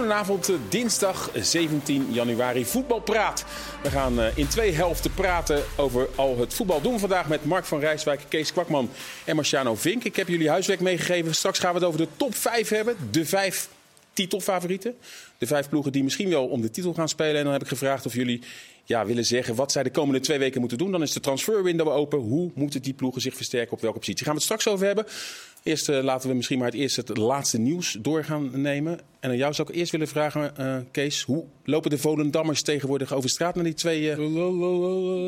Goedenavond, eh, dinsdag 17 januari, voetbalpraat. We gaan eh, in twee helften praten over al het voetbal doen vandaag met Mark van Rijswijk, Kees Kwakman en Marciano Vink. Ik heb jullie huiswerk meegegeven. Straks gaan we het over de top 5 hebben. De vijf titelfavorieten. De vijf ploegen die misschien wel om de titel gaan spelen. En dan heb ik gevraagd of jullie ja, willen zeggen wat zij de komende twee weken moeten doen. Dan is de transferwindow open. Hoe moeten die ploegen zich versterken? Op welke positie? Gaan we het straks over hebben. Eerst uh, laten we misschien maar het eerste, het laatste nieuws door gaan nemen. En aan jou zou ik eerst willen vragen, uh, Kees. Hoe lopen de Volendammers tegenwoordig over straat naar die twee...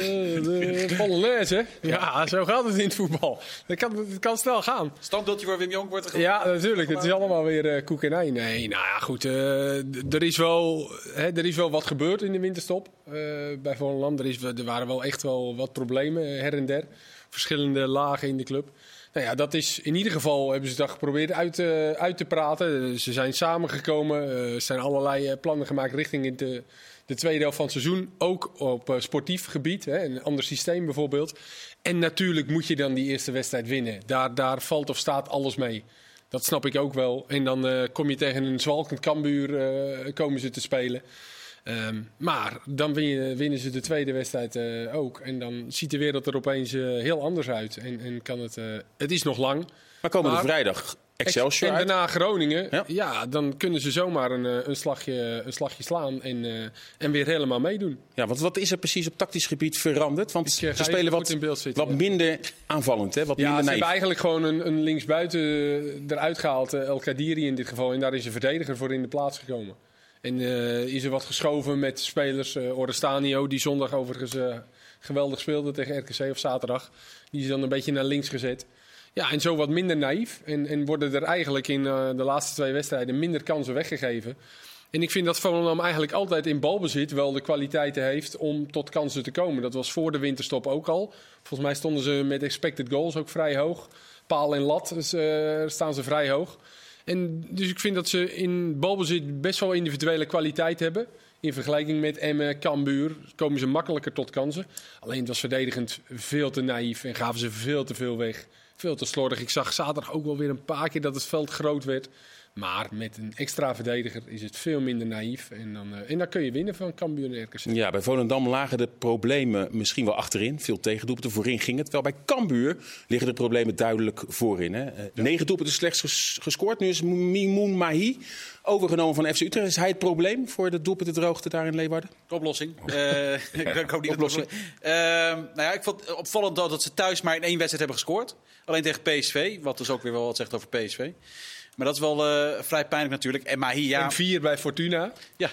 Uh... Polonaise, hè? Ja, zo gaat het in het voetbal. Het kan, het kan snel gaan. Standbeeldje voor Wim Jong wordt er Ja, natuurlijk. Het is allemaal weer koek en ei. Nee, nou ja, goed. er, is wel, hè, er is wel wat gebeurd in de winterstop bij Volendam. Er, is, er waren wel echt wel wat problemen her en der. Verschillende lagen in de club. Nou ja, dat is in ieder geval hebben ze dat geprobeerd uit, uh, uit te praten. Ze zijn samengekomen. Er zijn allerlei plannen gemaakt richting de, de tweede helft van het seizoen. Ook op sportief gebied. Hè, een ander systeem bijvoorbeeld. En natuurlijk moet je dan die eerste wedstrijd winnen. Daar, daar valt of staat alles mee. Dat snap ik ook wel. En dan kom je tegen een zwalkend kambuur komen ze te spelen. Um, maar dan winnen, winnen, ze de tweede wedstrijd uh, ook. En dan ziet de wereld er opeens uh, heel anders uit. En, en kan het, uh, het is nog lang. Maar komende maar, vrijdag Excelsior En daarna Groningen. Ja. ja. dan kunnen ze zomaar een, een, slagje, een slagje slaan en, en weer helemaal meedoen. Ja, want wat is er precies op tactisch gebied veranderd? Want ze spelen wat, zitten, wat minder aanvallend, hè? Wat ja, minder ze hebben eigenlijk gewoon een, een linksbuiten eruit gehaald. El Kadiri in dit geval. En daar is een verdediger voor in de plaats gekomen. En uh, is er wat geschoven met spelers. Uh, Orestanio, die zondag overigens uh, geweldig speelde tegen RKC of zaterdag. Die is dan een beetje naar links gezet. Ja, en zo wat minder naïef. En, en worden er eigenlijk in de laatste twee wedstrijden minder kansen weggegeven. En ik vind dat Volendam eigenlijk altijd in balbezit wel de kwaliteiten heeft om tot kansen te komen. Dat was voor de winterstop ook al. Volgens mij stonden ze met expected goals ook vrij hoog. Paal en lat dus, staan ze vrij hoog. En dus ik vind dat ze in balbezit best wel individuele kwaliteit hebben. In vergelijking met Emmen, Cambuur komen ze makkelijker tot kansen. Alleen het was verdedigend veel te naïef en gaven ze veel te veel weg. Veel te slordig. Ik zag zaterdag ook wel weer een paar keer dat het veld groot werd. Maar met een extra verdediger is het veel minder naïef. En dan, uh, en dan kun je winnen van Cambuur en RKC. Ja, bij Volendam lagen de problemen misschien wel achterin. Veel tegendoelpunten, voorin ging het. Terwijl bij Cambuur liggen de problemen duidelijk voorin. Hè. Uh, ja. Negen doelpunten slechts ges gescoord. Nu is Mimoun Mahi overgenomen van FC Utrecht. Is hij het probleem voor de doelpuntendroogte daar in Leeuwarden? De oplossing. uh, ik hoop niet oplossing. nou ja, ik vond het opvallend dat ze thuis maar in één wedstrijd hebben gescoord. Alleen tegen PSV, wat dus ook weer wel wat zegt over PSV. Maar dat is wel uh, vrij pijnlijk natuurlijk. En Mahi, ja... En vier bij Fortuna. Ja.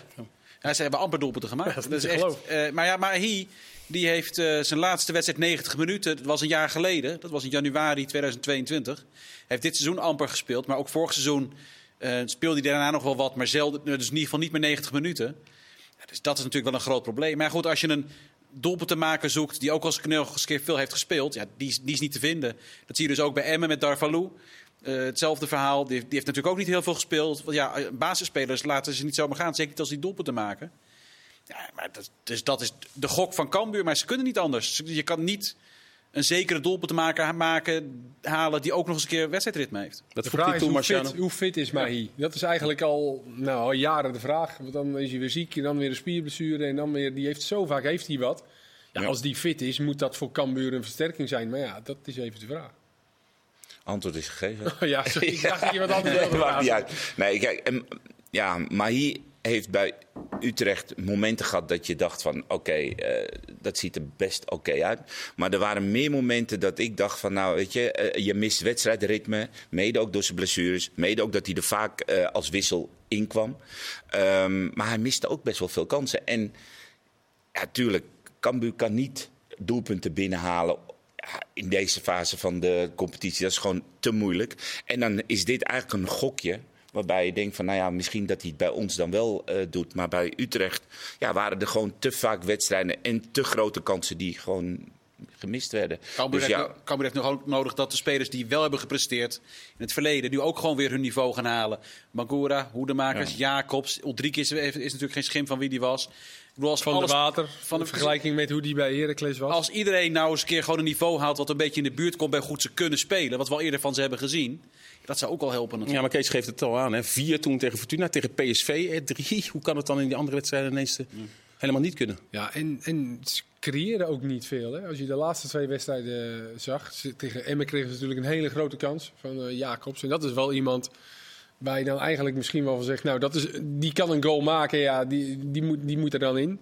ja ze hebben amper doelpunten gemaakt. Ja, dat, is echt, uh, maar ja, Mahi die heeft uh, zijn laatste wedstrijd 90 minuten. Dat was een jaar geleden. Dat was in januari 2022. heeft dit seizoen amper gespeeld. Maar ook vorig seizoen speelde hij daarna nog wel wat. Maar zelden, dus in ieder geval niet meer 90 minuten. Ja, dus dat is natuurlijk wel een groot probleem. Maar goed, als je een doelpunt te maken zoekt die ook als knul veel heeft gespeeld, ja, die, die is niet te vinden. Dat zie je dus ook bij Emmen met Darvalou. Uh, hetzelfde verhaal. Die, die, heeft natuurlijk ook niet heel veel gespeeld. Want ja, basisspelers laten ze niet zomaar gaan. Zeker niet als die doelpunten maken. Ja, maar dat, dus dat is de gok van Cambuur. Maar ze kunnen niet anders. Je kan niet een zekere doelpunt te maken, maken, halen die ook nog eens een keer wedstrijdritme heeft. Dat de vraag is hoe fit, hoe fit, is Mahi? Ja. Dat is eigenlijk al, nou, al jaren de vraag. Want dan is hij weer ziek en dan weer een spierblessure en dan weer, die heeft zo vaak heeft hij wat. Ja, ja. Als die fit is, moet dat voor Cambuur een versterking zijn. Maar ja, dat is even de vraag. Antwoord is gegeven. Oh, ja, sorry, ik dacht dat je wat anders wilde nee, kijk, en, ja, Mahi heeft bij Utrecht momenten gehad dat je dacht van oké, okay, uh, dat ziet er best oké okay uit. Maar er waren meer momenten dat ik dacht van nou weet je, uh, je mist wedstrijdritme. Mede ook door zijn blessures. Mede ook dat hij er vaak uh, als wissel inkwam. Um, maar hij miste ook best wel veel kansen. En ja, tuurlijk, Cambuur kan niet doelpunten binnenhalen in deze fase van de competitie. Dat is gewoon te moeilijk. En dan is dit eigenlijk een gokje. Waarbij je denkt van, nou ja, misschien dat hij het bij ons dan wel uh, doet. Maar bij Utrecht ja, waren er gewoon te vaak wedstrijden en te grote kansen die gewoon gemist werden. Cambuur Dus ja, heeft nog ook nodig dat de spelers die wel hebben gepresteerd in het verleden, nu ook gewoon weer hun niveau gaan halen. Magura, Hoedemakers, Jacobs, Ulrike is, is natuurlijk geen schim van wie die was. Bedoel, als Van alles- de water, van de- vergelijking met hoe die bij Heracles was. Als iedereen nou eens een keer gewoon een niveau haalt wat een beetje in de buurt komt bij goed ze kunnen spelen, wat we al eerder van ze hebben gezien, dat zou ook wel helpen natuurlijk. Ja, maar Kees geeft het al aan. Hè. Vier toen tegen Fortuna, tegen PSV. eh, Drie. Hoe kan het dan in die andere wedstrijden ineens eh, helemaal niet kunnen? Ja, en, en ze creëren ook niet veel. Hè. Als je de laatste twee wedstrijden zag, ze- tegen Emmen kregen ze natuurlijk een hele grote kans van eh, Jacobs. En dat is wel iemand waar je dan eigenlijk misschien wel van zegt, nou, dat is, die kan een goal maken, ja, die, die, moet, die moet er dan in.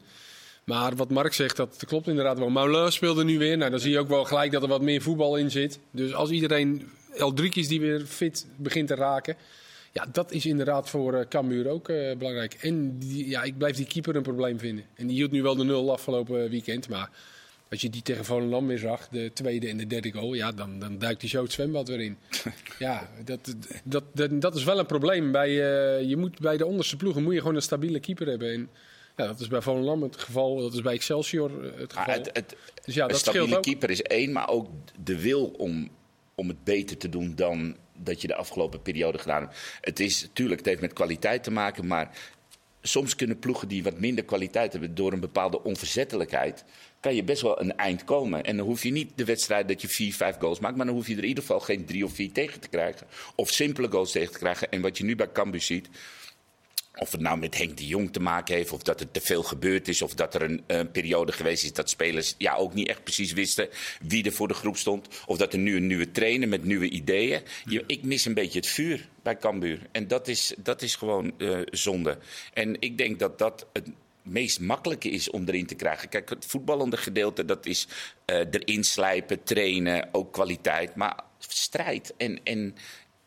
Maar wat Mark zegt, dat klopt inderdaad wel. Maulin speelde nu weer. Nou, dan zie je ook wel gelijk dat er wat meer voetbal in zit. Dus als iedereen, Eldriekjes die weer fit begint te raken... Ja, dat is inderdaad voor Cambuur ook eh, belangrijk. En ja, ik blijf die keeper een probleem vinden. En die hield nu wel de nul afgelopen weekend. Maar als je die tegen Volendam weer zag, de tweede en de derde goal... Ja, dan, dan duikt hij zo het zwembad weer in. ja, dat, dat, dat, dat is wel een probleem. Bij, eh, je moet, bij de onderste ploegen moet je gewoon een stabiele keeper hebben. En, ja, dat is bij Volendam het geval. Dat is bij Excelsior eh, het geval. het, het, dus ja, een dat stabiele keeper is één, maar ook de wil om, om het beter te doen dan dat je de afgelopen periode gedaan hebt. Het is natuurlijk, het heeft met kwaliteit te maken, maar soms kunnen ploegen die wat minder kwaliteit hebben door een bepaalde onverzettelijkheid, kan je best wel een eind komen. En dan hoef je niet de wedstrijd dat je vier, vijf goals maakt, maar dan hoef je er in ieder geval geen drie of vier tegen te krijgen. Of simpele goals tegen te krijgen. En wat je nu bij Cambuur ziet, of het nou met Henk de Jong te maken heeft, of dat er te veel gebeurd is, of dat er een, een periode geweest is dat spelers ja, ook niet echt precies wisten wie er voor de groep stond. Of dat er nu een nieuwe trainer met nieuwe ideeën. Je, ik mis een beetje het vuur bij Cambuur. En dat is, dat is gewoon eh, zonde. En ik denk dat dat het meest makkelijke is om erin te krijgen. Kijk, het voetballende gedeelte, dat is eh, erin slijpen, trainen, ook kwaliteit. Maar strijd en, en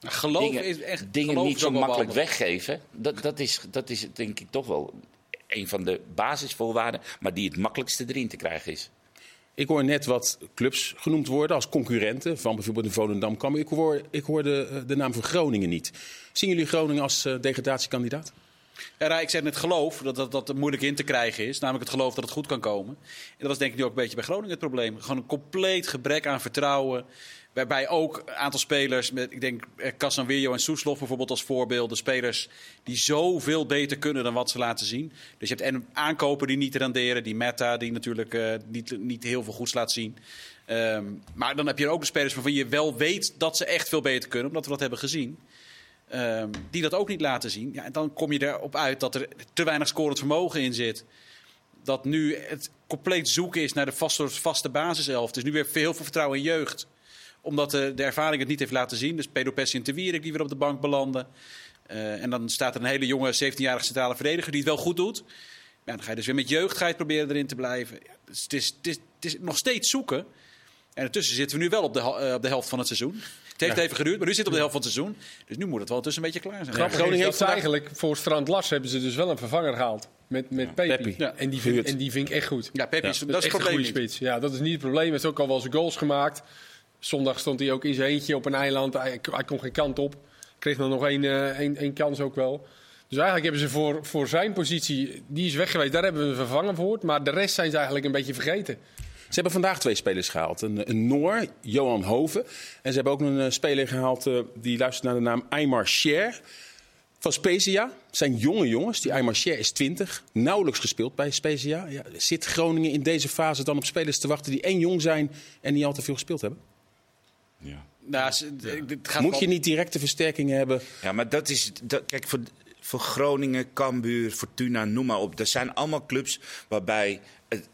Geloof dingen, is echt dingen geloof niet zo makkelijk weggeven. Dat, dat, is, dat is denk ik toch wel een van de basisvoorwaarden. Maar die het makkelijkste erin te krijgen is. Ik hoor net wat clubs genoemd worden als concurrenten van bijvoorbeeld de Volendam Cambuur. Ik hoor, ik hoor de, eh, de naam van Groningen niet. Zien jullie Groningen als eh, degradatiekandidaat? Ja, ik zeg net geloof dat, dat dat moeilijk in te krijgen is. Namelijk het geloof dat het goed kan komen. En dat was denk ik nu ook een beetje bij Groningen het probleem. Gewoon een compleet gebrek aan vertrouwen. Waarbij ook een aantal spelers, met, ik denk eh, Casanvillo en Soeslof bijvoorbeeld als voorbeelden. Spelers die zoveel beter kunnen dan wat ze laten zien. Dus je hebt en aankopen die niet renderen. Die Meta die natuurlijk eh, niet, niet heel veel goeds laat zien. Ehm, maar dan heb je ook de spelers waarvan je wel weet dat ze echt veel beter kunnen. Omdat we dat hebben gezien. Ehm, die dat ook niet laten zien. Ja, en dan kom je erop uit dat er te weinig scorend vermogen in zit. Dat nu het compleet zoeken is naar de vaste, vaste basiself. Dus nu weer veel vertrouwen in jeugd. Omdat de, de ervaring het niet heeft laten zien. Dus Pedro Pessi en Te Wierik die weer op de bank belanden. Eh, en dan staat er een hele jonge 17-jarige centrale verdediger die het wel goed doet. Ja, dan ga je dus weer met jeugd proberen erin te blijven. Ja, dus het, is, het, is, is nog steeds zoeken. En intussen zitten we nu wel op de, eh, op de helft van het seizoen. Het heeft Ja. even geduurd, maar nu zitten we op de helft van het seizoen. Dus nu moet het wel intussen een beetje klaar zijn. Grappig Groningen is heeft vandaag- eigenlijk voor Strand Lars hebben ze dus wel een vervanger gehaald. Met, met Pepi. Pepi. Ja. En, die vind, en die vind ik echt goed. Ja, is, dat, is echt het een goede niet. spits. Ja, dat is niet het probleem. Hij heeft ook al wel zijn goals gemaakt. Zondag stond hij ook in zijn eentje op een eiland. Hij, hij kon geen kant op. Kreeg dan nog één, eh, één, één kans ook wel. Dus eigenlijk hebben ze voor, voor zijn positie, die is weg geweest, daar hebben we een vervanger voor. Maar de rest zijn ze eigenlijk een beetje vergeten. Ze hebben vandaag twee spelers gehaald. Een, een Noor, Johan Hoven. En ze hebben ook een eh, speler gehaald eh, die luistert naar de naam Aymar Scher. Van Spezia. Het zijn jonge jongens. Die Aymar Scher is 20. Nauwelijks gespeeld bij Spezia. Ja, zit Groningen in deze fase dan op spelers te wachten die één jong zijn en niet al te veel gespeeld hebben? Ja. Nou, gaat Moet je niet directe versterkingen hebben? Ja, maar dat is. Dat, kijk, voor, voor Groningen, Cambuur, Fortuna, noem maar op. Dat zijn allemaal clubs waarbij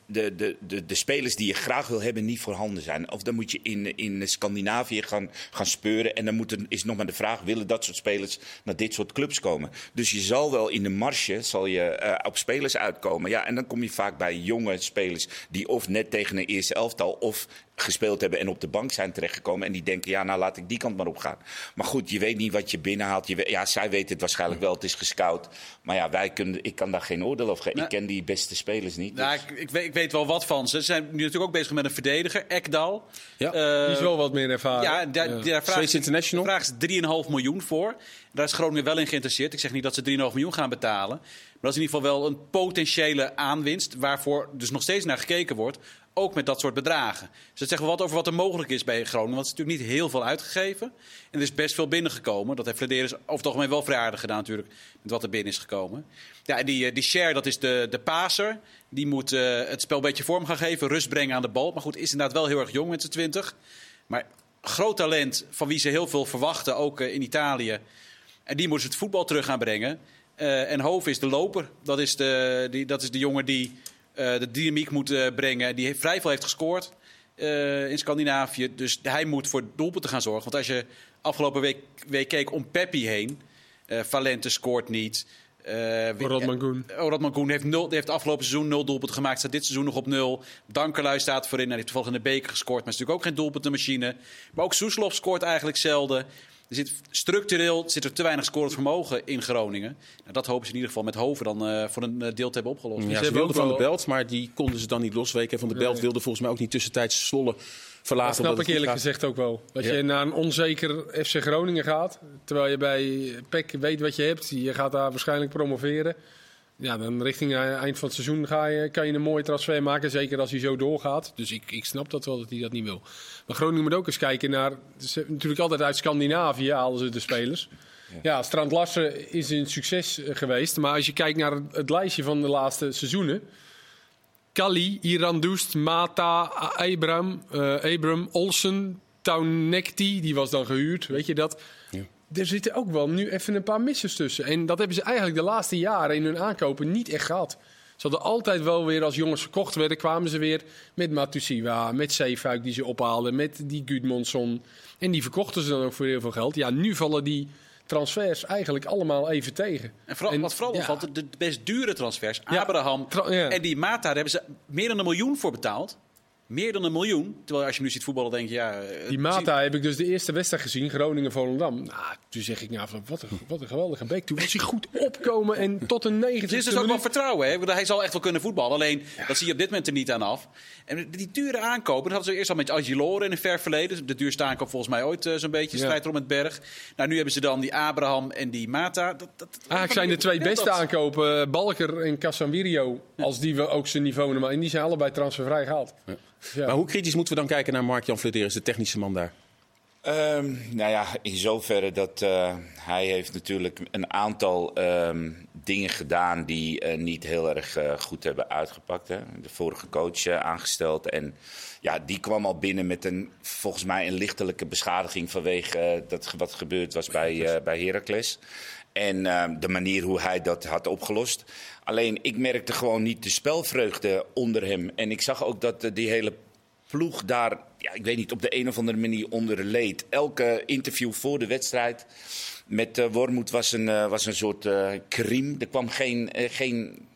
de, de, de, de spelers die je graag wil hebben niet voorhanden zijn. Of dan moet je in, in Scandinavië gaan, gaan speuren. En dan moet er, is nog maar de vraag: willen dat soort spelers naar dit soort clubs komen? Dus je zal wel in de marge zal je, eh, op spelers uitkomen. Ja, en dan kom je vaak bij jonge spelers die of net tegen een eerste elftal of gespeeld hebben en op de bank zijn terechtgekomen. En die denken, ja, nou laat ik die kant maar op gaan. Maar goed, je weet niet wat je binnenhaalt. Je weet, ja, zij weten het waarschijnlijk wel, het is gescout. Maar ja, wij kunnen, ik kan daar geen oordeel over geven. Nou, ik ken die beste spelers niet. Nou, dus- ik, ik, weet, ik weet wel wat van ze. Ze zijn nu natuurlijk ook bezig met een verdediger, Ekdal. Ja, Eh, Die is wel wat meer ervaren. Ja, daar, Ja. daar vraagt International. vraagt ze 3,5 miljoen voor. Daar is Groningen wel in geïnteresseerd. Ik zeg niet dat ze 3,5 miljoen gaan betalen. Maar dat is in ieder geval wel een potentiële aanwinst. Waarvoor dus nog steeds naar gekeken wordt. Ook met dat soort bedragen. Dus dat zegt wel wat over wat er mogelijk is bij Groningen. Want het is natuurlijk niet heel veel uitgegeven. En er is best veel binnengekomen. Dat heeft Flederis over het algemeen wel vrij aardig gedaan natuurlijk. Met wat er binnen is gekomen. Ja, die, die share, dat is de, de paser. Die moet uh, het spel een beetje vorm gaan geven. Rust brengen aan de bal. Maar goed, is inderdaad wel heel erg jong met z'n twintig. Maar groot talent van wie ze heel veel verwachten. Ook uh, in Italië. En die moet het voetbal terug gaan brengen. Uh, en Hoven is de loper. Dat is de, die, dat is de jongen die uh, de dynamiek moet uh, brengen. Die heeft, vrij veel heeft gescoord in Scandinavië. Dus hij moet voor doelpunten gaan zorgen. Want als je afgelopen week, week keek om Peppi heen. Valente scoort niet. Orad Mangoen. Orad Mangoen heeft, nul, heeft afgelopen seizoen nul doelpunten gemaakt. Staat dit seizoen nog op nul. Dankerlui staat voorin. Hij heeft toevallig in de beker gescoord. Maar is natuurlijk ook geen doelpuntenmachine. Maar ook Soeslof scoort eigenlijk zelden. Er zit structureel zit er te weinig scorend vermogen in Groningen. Nou, dat hopen ze in ieder geval met Hoven dan uh, voor een deel te hebben opgelost. Ja, ze, ze wilden van de Belt, maar die konden ze dan niet losweken. Van de Belt nee. wilde volgens mij ook niet tussentijds Zwolle verlaten. Dat snap ik eerlijk gezegd ook wel. Dat ja. je naar een onzeker FC Groningen gaat, terwijl je bij PEC weet wat je hebt. Je gaat daar waarschijnlijk promoveren. Ja, dan richting eind van het seizoen ga je, kan je een mooie transfer maken. Zeker als hij zo doorgaat. Dus ik, ik snap dat wel dat hij dat niet wil. Maar Groningen moet ook eens kijken naar. Natuurlijk altijd uit Scandinavië halen ze de spelers. Ja, ja Strand Larsen is een succes geweest. Maar als je kijkt naar het lijstje van de laatste seizoenen. Kali, Irandoest, Mata, Abram, uh, Abram Olsen, Taunekti, die was dan gehuurd. Weet je dat? Er zitten ook wel nu even een paar missers tussen. En dat hebben ze eigenlijk de laatste jaren in hun aankopen niet echt gehad. Ze hadden altijd wel weer, als jongens verkocht werden, kwamen ze weer met Matusiwa, met Zeefuik die ze ophaalden, met die Gudmundsson. En die verkochten ze dan ook voor heel veel geld. Ja, nu vallen die transfers eigenlijk allemaal even tegen. En, vooral, en wat vooral opvalt, ja. de best dure transfers, Abraham ja, ja. en die Mata, daar hebben ze meer dan een miljoen voor betaald. Meer dan een miljoen. Terwijl als je nu ziet voetballen, denk je ja. Die Mata heb ik dus de eerste wedstrijd gezien, Groningen-Volendam. Nou, toen zeg ik nou van wat een, wat een geweldige beek. Toen was hij goed opkomen en tot een 90. Het is dus ook wel vertrouwen. Hè? Hij zal echt wel kunnen voetballen. Alleen ja. dat zie je op dit moment er niet aan af. En die dure aankopen, dat hadden ze eerst al met Agilore in een ver verleden. De duurste aankoop volgens mij ooit uh, zo'n beetje. Strijd ja. om het berg. Nou, nu hebben ze dan die Abraham en die Mata. Dat, dat, ah, zijn de twee beste dat... aankopen, Balker en Casanvirio. Als die we ook zijn niveau nemen. En die zijn allebei transfervrij gehaald. Ja. Maar hoe kritisch moeten we dan kijken naar Mark-Jan Flederis, de technische man daar? Um, nou ja, in zoverre dat uh, hij heeft natuurlijk een aantal um, dingen gedaan die uh, niet heel erg uh, goed hebben uitgepakt. Hè. De vorige coach aangesteld en ja, die kwam al binnen met een volgens mij een lichtelijke beschadiging vanwege dat wat gebeurd was bij, bij Heracles. En de manier hoe hij dat had opgelost. Alleen ik merkte gewoon niet de spelvreugde onder hem. En ik zag ook dat die hele ploeg daar, ja, ik weet niet, op de een of andere manier onder leed. Elke interview voor de wedstrijd met uh, Wormoed was een, uh, was een soort crime. Er kwam geen, geen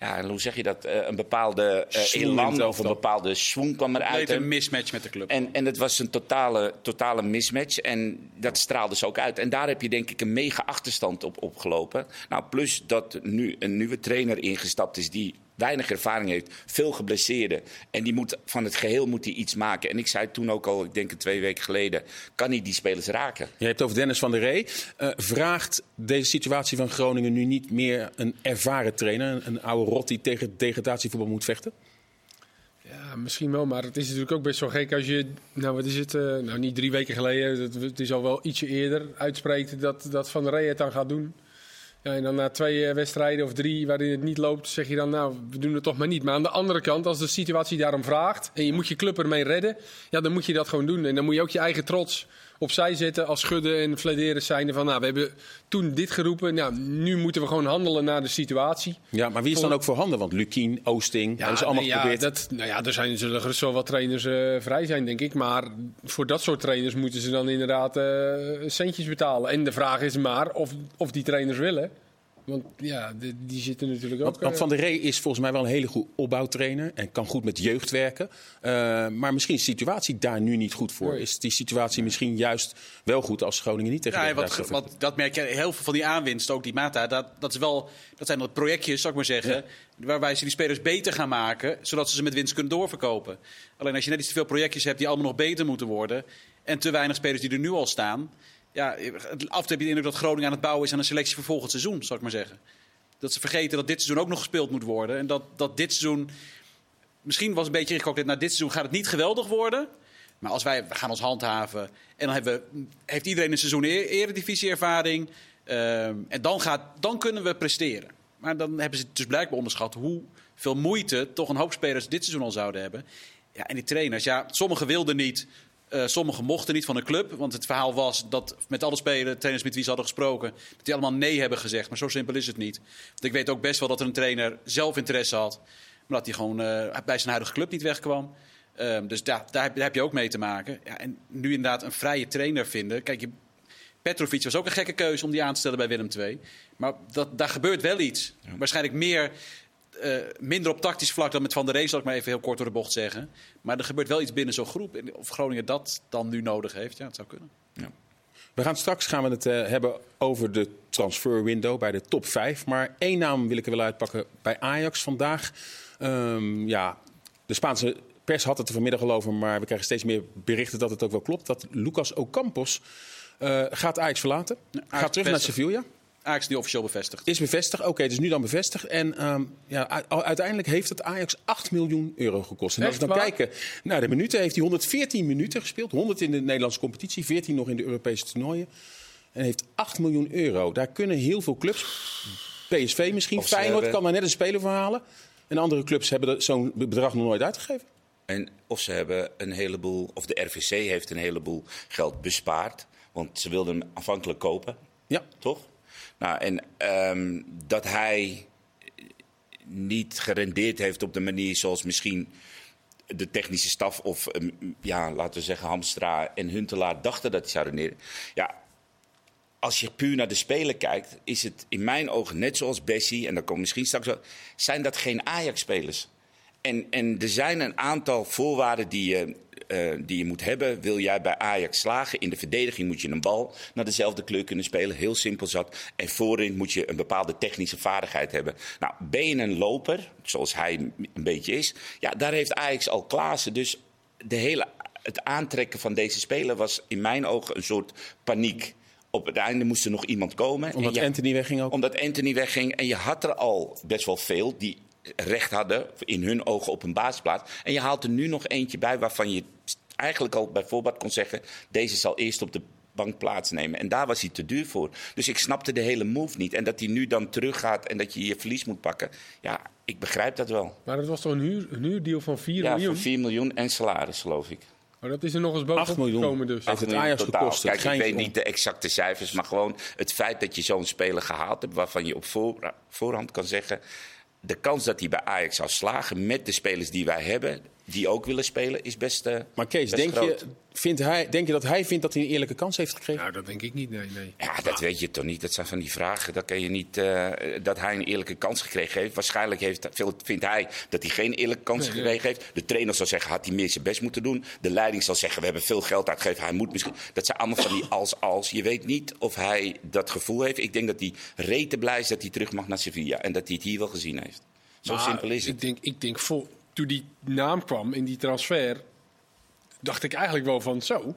ja, hoe zeg je dat? Uh, een bepaalde uh, elan of een bepaalde swing kwam eruit. een mismatch met de club. En, en het was een totale, totale mismatch. En dat straalde ze ook uit. En daar heb je denk ik een mega achterstand op opgelopen. Nou, plus dat nu een nieuwe trainer ingestapt is die weinig ervaring heeft, veel geblesseerden. En die moet, van het geheel moet hij iets maken. En ik zei toen ook al, ik denk twee weken geleden, kan hij die spelers raken? Je hebt over Dennis van der Ree. Uh, vraagt deze situatie van Groningen nu niet meer een ervaren trainer, een oude rot die tegen degradatievoetbal moet vechten? Ja, misschien wel, maar het is natuurlijk ook best wel gek als je, nou wat is het, uh, nou niet drie weken geleden, het, het is al wel ietsje eerder, uitspreekt dat, dat Van der Rey het dan gaat doen. Ja, en dan na twee wedstrijden of drie waarin het niet loopt, zeg je dan, nou, we doen het toch maar niet. Maar aan de andere kant, als de situatie daarom vraagt en je moet je club ermee redden, ja, dan moet je dat gewoon doen. En dan moet je ook je eigen trots opzij zetten als schudden en flederen zijnde van, nou, we hebben toen dit geroepen, nou, nu moeten we gewoon handelen naar de situatie. Ja, maar wie is dan ook voor handen? Want Lukien, Oosting, ja, hebben ze allemaal nee, geprobeerd. Ja, dat, nou ja, er zijn, zullen gerust wel wat trainers uh, vrij zijn, denk ik. Maar voor dat soort trainers moeten ze dan inderdaad uh, centjes betalen. En de vraag is maar of, of die trainers willen. Want ja, die, die zitten natuurlijk ook... Want, want Van der Rey is volgens mij wel een hele goed opbouwtrainer. En kan goed met jeugd werken. Uh, maar misschien is de situatie daar nu niet goed voor. Nee. Is die situatie misschien juist wel goed als Groningen niet tegen ja, wat, wat, Dat merk je heel veel van die aanwinst, ook die Mata. Dat, dat, is wel, dat zijn dat projectjes, zou ik maar zeggen. Ja. Waarbij ze die spelers beter gaan maken. Zodat ze ze met winst kunnen doorverkopen. Alleen als je net iets te veel projectjes hebt die allemaal nog beter moeten worden. En te weinig spelers die er nu al staan Ja, af heb je de indruk dat Groningen aan het bouwen is aan een selectie voor volgend seizoen, zal ik maar zeggen. Dat ze vergeten dat dit seizoen ook nog gespeeld moet worden. En dat, dat dit seizoen. Misschien was een beetje ingekookt. Na dit seizoen gaat het niet geweldig worden. Maar als wij we gaan ons handhaven. En dan hebben we, heeft iedereen een seizoen e- eredivisie-ervaring. Ehm, en dan, gaat, dan kunnen we presteren. Maar dan hebben ze dus blijkbaar onderschat hoeveel moeite toch een hoop spelers dit seizoen al zouden hebben. Ja, en die trainers, ja, sommigen wilden niet. Uh, sommigen mochten niet van de club. Want het verhaal was dat met alle spelers, trainers met wie ze hadden gesproken, dat die allemaal nee hebben gezegd. Maar zo simpel is het niet. Want ik weet ook best wel dat er een trainer zelf interesse had. Maar dat hij gewoon uh, bij zijn huidige club niet wegkwam. Uh, dus daar, daar, heb je ook mee te maken. Ja, en nu inderdaad een vrije trainer vinden. Kijk, je, Petrovic was ook een gekke keuze om die aan te stellen bij Willem II. Maar dat, daar gebeurt wel iets. Ja. Waarschijnlijk meer uh, minder op tactisch vlak dan met Van der Rees, zal ik maar even heel kort door de bocht zeggen. Maar er gebeurt wel iets binnen zo'n groep. Of Groningen dat dan nu nodig heeft, ja, het zou kunnen. Ja. We gaan straks gaan we het uh, hebben over de transfer window bij de top 5. Maar één naam wil ik er wel uitpakken bij Ajax vandaag. Um, ja, de Spaanse pers had het er vanmiddag al over, maar we krijgen steeds meer berichten dat het ook wel klopt. Dat Lucas Ocampos uh, gaat Ajax verlaten. Ja, Ajax gaat terug naar Sevilla. Ajax nu officieel bevestigd. Is bevestigd, oké, okay, dus nu dan bevestigd. En um, ja, uiteindelijk heeft het Ajax 8 miljoen euro gekost. En als we dan waar? kijken naar de minuten, heeft hij 114 minuten gespeeld. 100 in de Nederlandse competitie, 14 nog in de Europese toernooien. En heeft 8 miljoen euro. Daar kunnen heel veel clubs, PSV misschien, of Feyenoord hebben... kan daar net een speler van halen. En andere clubs hebben zo'n bedrag nog nooit uitgegeven. En of ze hebben een heleboel, of de RVC heeft een heleboel geld bespaard. Want ze wilden hem afhankelijk kopen. Ja. Toch? Nou, en um, dat hij niet gerendeerd heeft op de manier zoals misschien de technische staf of um, ja, laten we zeggen Hamstra en Huntelaar dachten dat hij zou renderen. Ja, als je puur naar de spelen kijkt, is het in mijn ogen net zoals Bessie, en dan komt misschien straks wel, zijn dat geen Ajax-spelers. En, en er zijn een aantal voorwaarden die je uh, die je moet hebben, wil jij bij Ajax slagen. In de verdediging moet je een bal naar dezelfde kleur kunnen spelen. Heel simpel zat. En voorin moet je een bepaalde technische vaardigheid hebben. Nou, ben je een loper, zoals hij een beetje is, ja, daar heeft Ajax al Klaassen. Dus de hele, het aantrekken van deze speler was in mijn ogen een soort paniek op het einde moest er nog iemand komen. Omdat je, Anthony wegging ook? Omdat Anthony wegging. En je had er al best wel veel die recht hadden, in hun ogen, op een basisplaats. En je haalt er nu nog eentje bij waarvan je eigenlijk al bijvoorbeeld kon zeggen... deze zal eerst op de bank plaatsnemen. En daar was hij te duur voor. Dus ik snapte de hele move niet. En dat hij nu dan teruggaat en dat je je verlies moet pakken... ja, ik begrijp dat wel. Maar het was toch een, huur, een huurdeal van 4 ja, miljoen? Ja, van 4 miljoen en salaris, geloof ik. Maar dat is er nog eens bovenop gekomen dus. Heeft het Ajax gekost? Kijk, ik weet niet de exacte cijfers, maar gewoon het feit dat je zo'n speler gehaald hebt... waarvan je op voor, voorhand kan zeggen de kans dat hij bij Ajax zou slagen met de spelers die wij hebben, die ook willen spelen, is best. Uh, maar Kees, best denk, groot. je, vindt hij, denk je dat hij vindt dat hij een eerlijke kans heeft gekregen? Nou, dat denk ik niet, nee. nee. Ja, dat weet je toch niet. Dat zijn van die vragen. Dat kan je niet. Uh, dat hij een eerlijke kans gekregen heeft. Waarschijnlijk heeft, vindt hij dat hij geen eerlijke kans nee, gekregen nee. heeft. De trainer zal zeggen, had hij meer zijn best moeten doen. De leiding zal zeggen, we hebben veel geld uitgegeven. Hij moet misschien. Dat zijn allemaal van die als-als. Je weet niet of hij dat gevoel heeft. Ik denk dat hij rete blij is dat hij terug mag naar Sevilla. En dat hij het hier wel gezien heeft. Zo maar simpel is het. Ik denk, ik denk voor, toen die naam kwam in die transfer, dacht ik eigenlijk wel van zo.